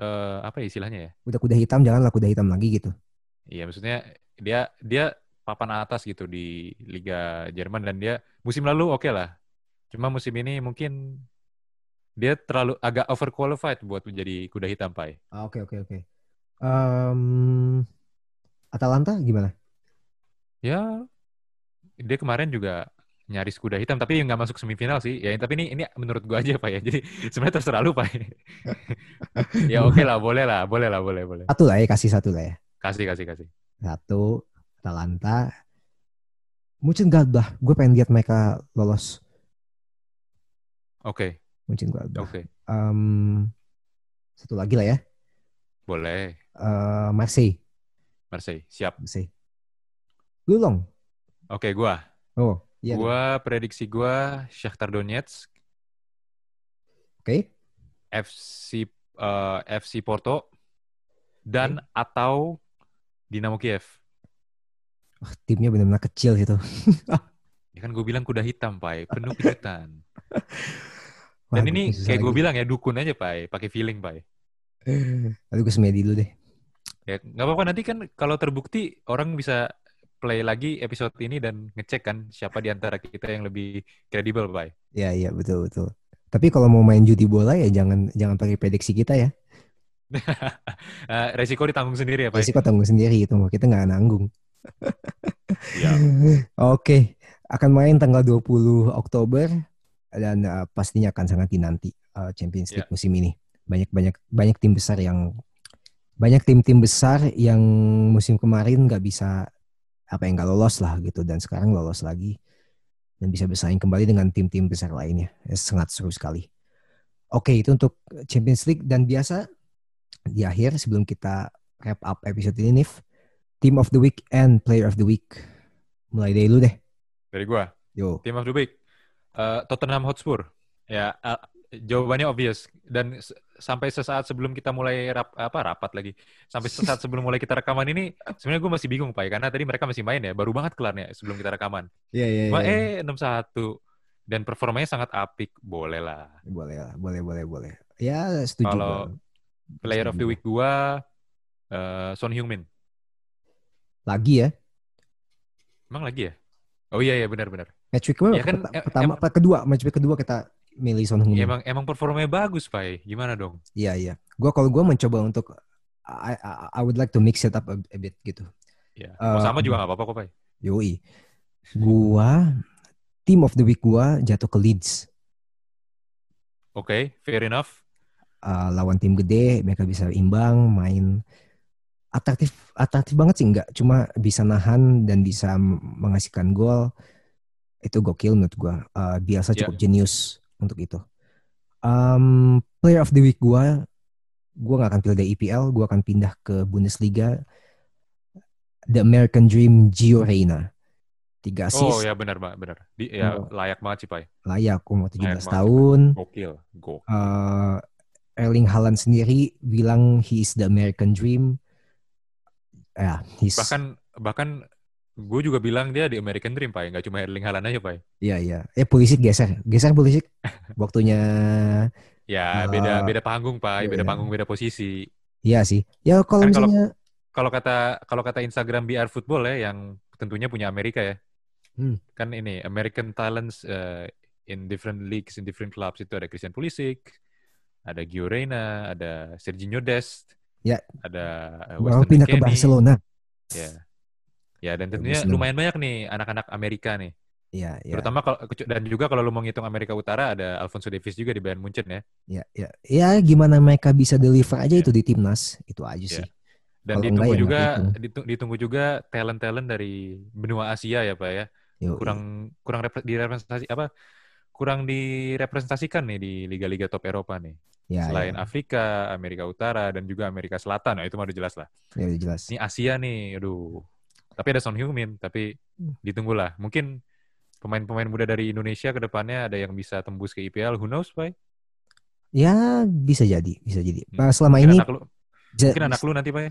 eh, apa ya istilahnya ya? Udah kuda hitam janganlah kuda hitam lagi gitu. Iya, maksudnya dia dia papan atas gitu di Liga Jerman dan dia musim lalu oke lah. Cuma musim ini mungkin dia terlalu agak overqualified buat menjadi kuda hitam, Pai. Ah, Oke oke oke. Um, Atalanta gimana? Ya, dia kemarin juga nyaris kuda hitam, tapi nggak masuk semifinal sih. Ya, tapi ini ini menurut gua aja, Pak ya. Jadi sebenarnya terserah lu, Pak. [LAUGHS] ya oke lah, boleh lah, boleh lah, boleh, boleh. Satu lah ya kasih satu lah ya. Kasih, kasih, kasih. Satu Atalanta. Mungkin Gladbach. Gue pengen lihat mereka lolos. Oke, Mungkin Gladbach. oke. Um, satu lagi lah ya. Boleh. Eh, Marseille. Marseille, siap. Marseille. Lu long. Oke, gua. Oh iya. dong. Gua prediksi gua Shakhtar Donetsk, Oke. FC eh, FC Porto dan atau Dinamo Kiev. Wah, timnya benar-benar kecil gitu. [LAUGHS] Ya kan gue bilang kuda hitam, Pak. Penuh kejutan. Wah, Dan ini susah kayak gue bilang ya dukun aja, Pak. Pakai feeling, Pak. Aduh gue semedi dulu deh. Ya nggak apa-apa nanti kan kalau terbukti orang bisa play lagi episode ini dan ngecek kan siapa di antara kita yang lebih kredibel, Pak. Iya iya betul betul. Tapi kalau mau main judi bola ya jangan jangan pakai prediksi kita ya. [LAUGHS] Eh, resiko ditanggung sendiri ya, Pak. Resiko tanggung sendiri itu kita nggak nanggung. Ya. [LAUGHS] Oke, akan main tanggal 20 Oktober dan uh, pastinya akan sangat dinanti uh, Champions League Ya. musim ini. Banyak banyak banyak tim besar yang banyak tim-tim besar yang musim kemarin nggak bisa apa yang nggak lolos lah gitu dan sekarang lolos lagi dan bisa bersaing kembali dengan tim-tim besar lainnya. Ya, sangat seru sekali. Oke, itu untuk Champions League dan biasa di akhir sebelum kita wrap up episode ini Nif, Team of the Week and Player of the Week. Mulai dari lu deh. Dari gua. Yo. Team of the Week. Eh, Tottenham Hotspur. Ya, eh, jawabannya obvious. Dan sampai sesaat sebelum kita mulai rap, apa rapat lagi. Sampai sesaat sebelum mulai kita rekaman ini, sebenarnya gue masih bingung, Pak. ya, Karena tadi mereka masih main ya. Baru banget kelarnya sebelum kita rekaman. Iya iya Cuma eh 6-1. Dan performanya sangat apik. Boleh lah. Boleh lah, boleh boleh boleh. Ya setuju. Kalau. Player of the Setuju. Week gua eh, Son Heung-min. Lagi ya. Emang lagi ya? Oh iya iya benar-benar. Match week? Ya kan, Peta- em- pertama em- kedua? Match week kedua kita milih Son Heung-min. Emang emang performanya bagus, Pak. Gimana dong? Iya iya. Gua kalau gua mencoba untuk I, I, I would like to mix it up a, a bit gitu. Ya. Mau Eh, sama juga nggak apa-apa kok, Pak. Yoi. Gua team of the week gua jatuh ke Leeds. Oke, fair enough. Uh, lawan tim gede, mereka bisa imbang, main atraktif atraktif banget sih enggak, cuma bisa nahan dan bisa menghasilkan gol. Itu gokil menurut gua. Uh, biasa Ya. cukup jenius untuk itu. Um, player of the week gua gua nggak akan pilih dari EPL, gua akan pindah ke Bundesliga. The American Dream Gio Reyna. Tiga Oh assist, ya benar, Pak. Benar. Di, ya Oh. layak banget sih, Pak. layak umur 17 banget. tahun. Gokil. Go. uh, Erling Haaland sendiri bilang he is the American Dream. Ya, he's Bahkan bahkan gue juga bilang dia di American Dream, Pak. Nggak cuma Erling Haaland aja, Pak. iya iya. Eh Pulisic geser, geser Pulisic. [LAUGHS] Waktunya Ya, Eh, beda beda panggung, Pak. iya, Beda iya. panggung, beda posisi. iya sih. Ya kalau Kan misalnya Kalau kata kalau kata Instagram BR Football ya yang tentunya punya Amerika ya. Hmm. Kan ini American talents eh, in different leagues in different clubs itu ada Christian Pulisic, ada Gio Reyna, ada Serginho Dest, Ya. ada uh, Baru Weston pindah ke McKennie. Barcelona. Ya. Ya dan Ya, tentunya seneng. lumayan banyak nih anak-anak Amerika nih. Iya, iya. Terutama kalau dan juga kalau lu mau ngitung Amerika Utara ada Alfonso Davies juga di Bayern Munchen ya. Ya, ya. Ya gimana mereka bisa deliver aja Ya. itu di timnas. Itu aja Ya. sih. Dan Kalau ditunggu ya juga ditu- ditunggu juga talent-talent dari benua Asia ya, Pak ya. Yoi. Kurang kurang repre- direpresentasi apa? Kurang direpresentasikan nih di liga-liga top Eropa nih. ya, Selain ya. Afrika, Amerika Utara dan juga Amerika Selatan. Nah, itu mah udah jelas lah. Ya, udah jelas. Ini Asia nih, aduh. Tapi ada Son Heung-min, tapi Hmm. ditunggulah. Mungkin pemain-pemain muda dari Indonesia ke depannya ada yang bisa tembus ke IPL, who knows, Pak? Ya bisa jadi, bisa jadi. Hmm. Selama Mungkin ini anak lu, ja- mungkin anak lu nanti, Pak ya?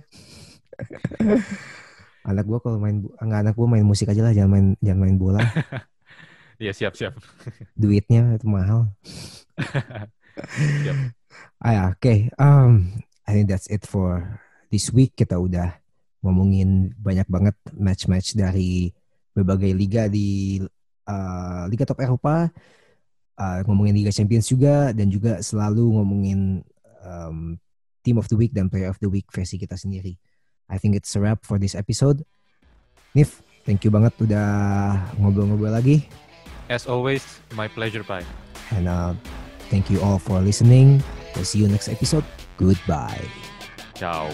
[LAUGHS] anak gua kalau main enggak anak gua main musik aja lah, jangan main jangan main bola. [LAUGHS] Iya, siap-siap. [LAUGHS] Duitnya itu mahal. Siap. Ah ya, oke. Um, I think that's it for this week. Kita udah ngomongin banyak banget match-match dari berbagai liga di uh, Liga Top Eropa, uh, ngomongin Liga Champions juga, dan juga selalu ngomongin um, Team of the Week dan Player of the Week versi kita sendiri. I think it's a wrap for this episode. Nif, thank you banget udah ngobrol-ngobrol lagi. As always, my pleasure, Pak. And uh, thank you all for listening. We'll see you next episode. Goodbye. Ciao.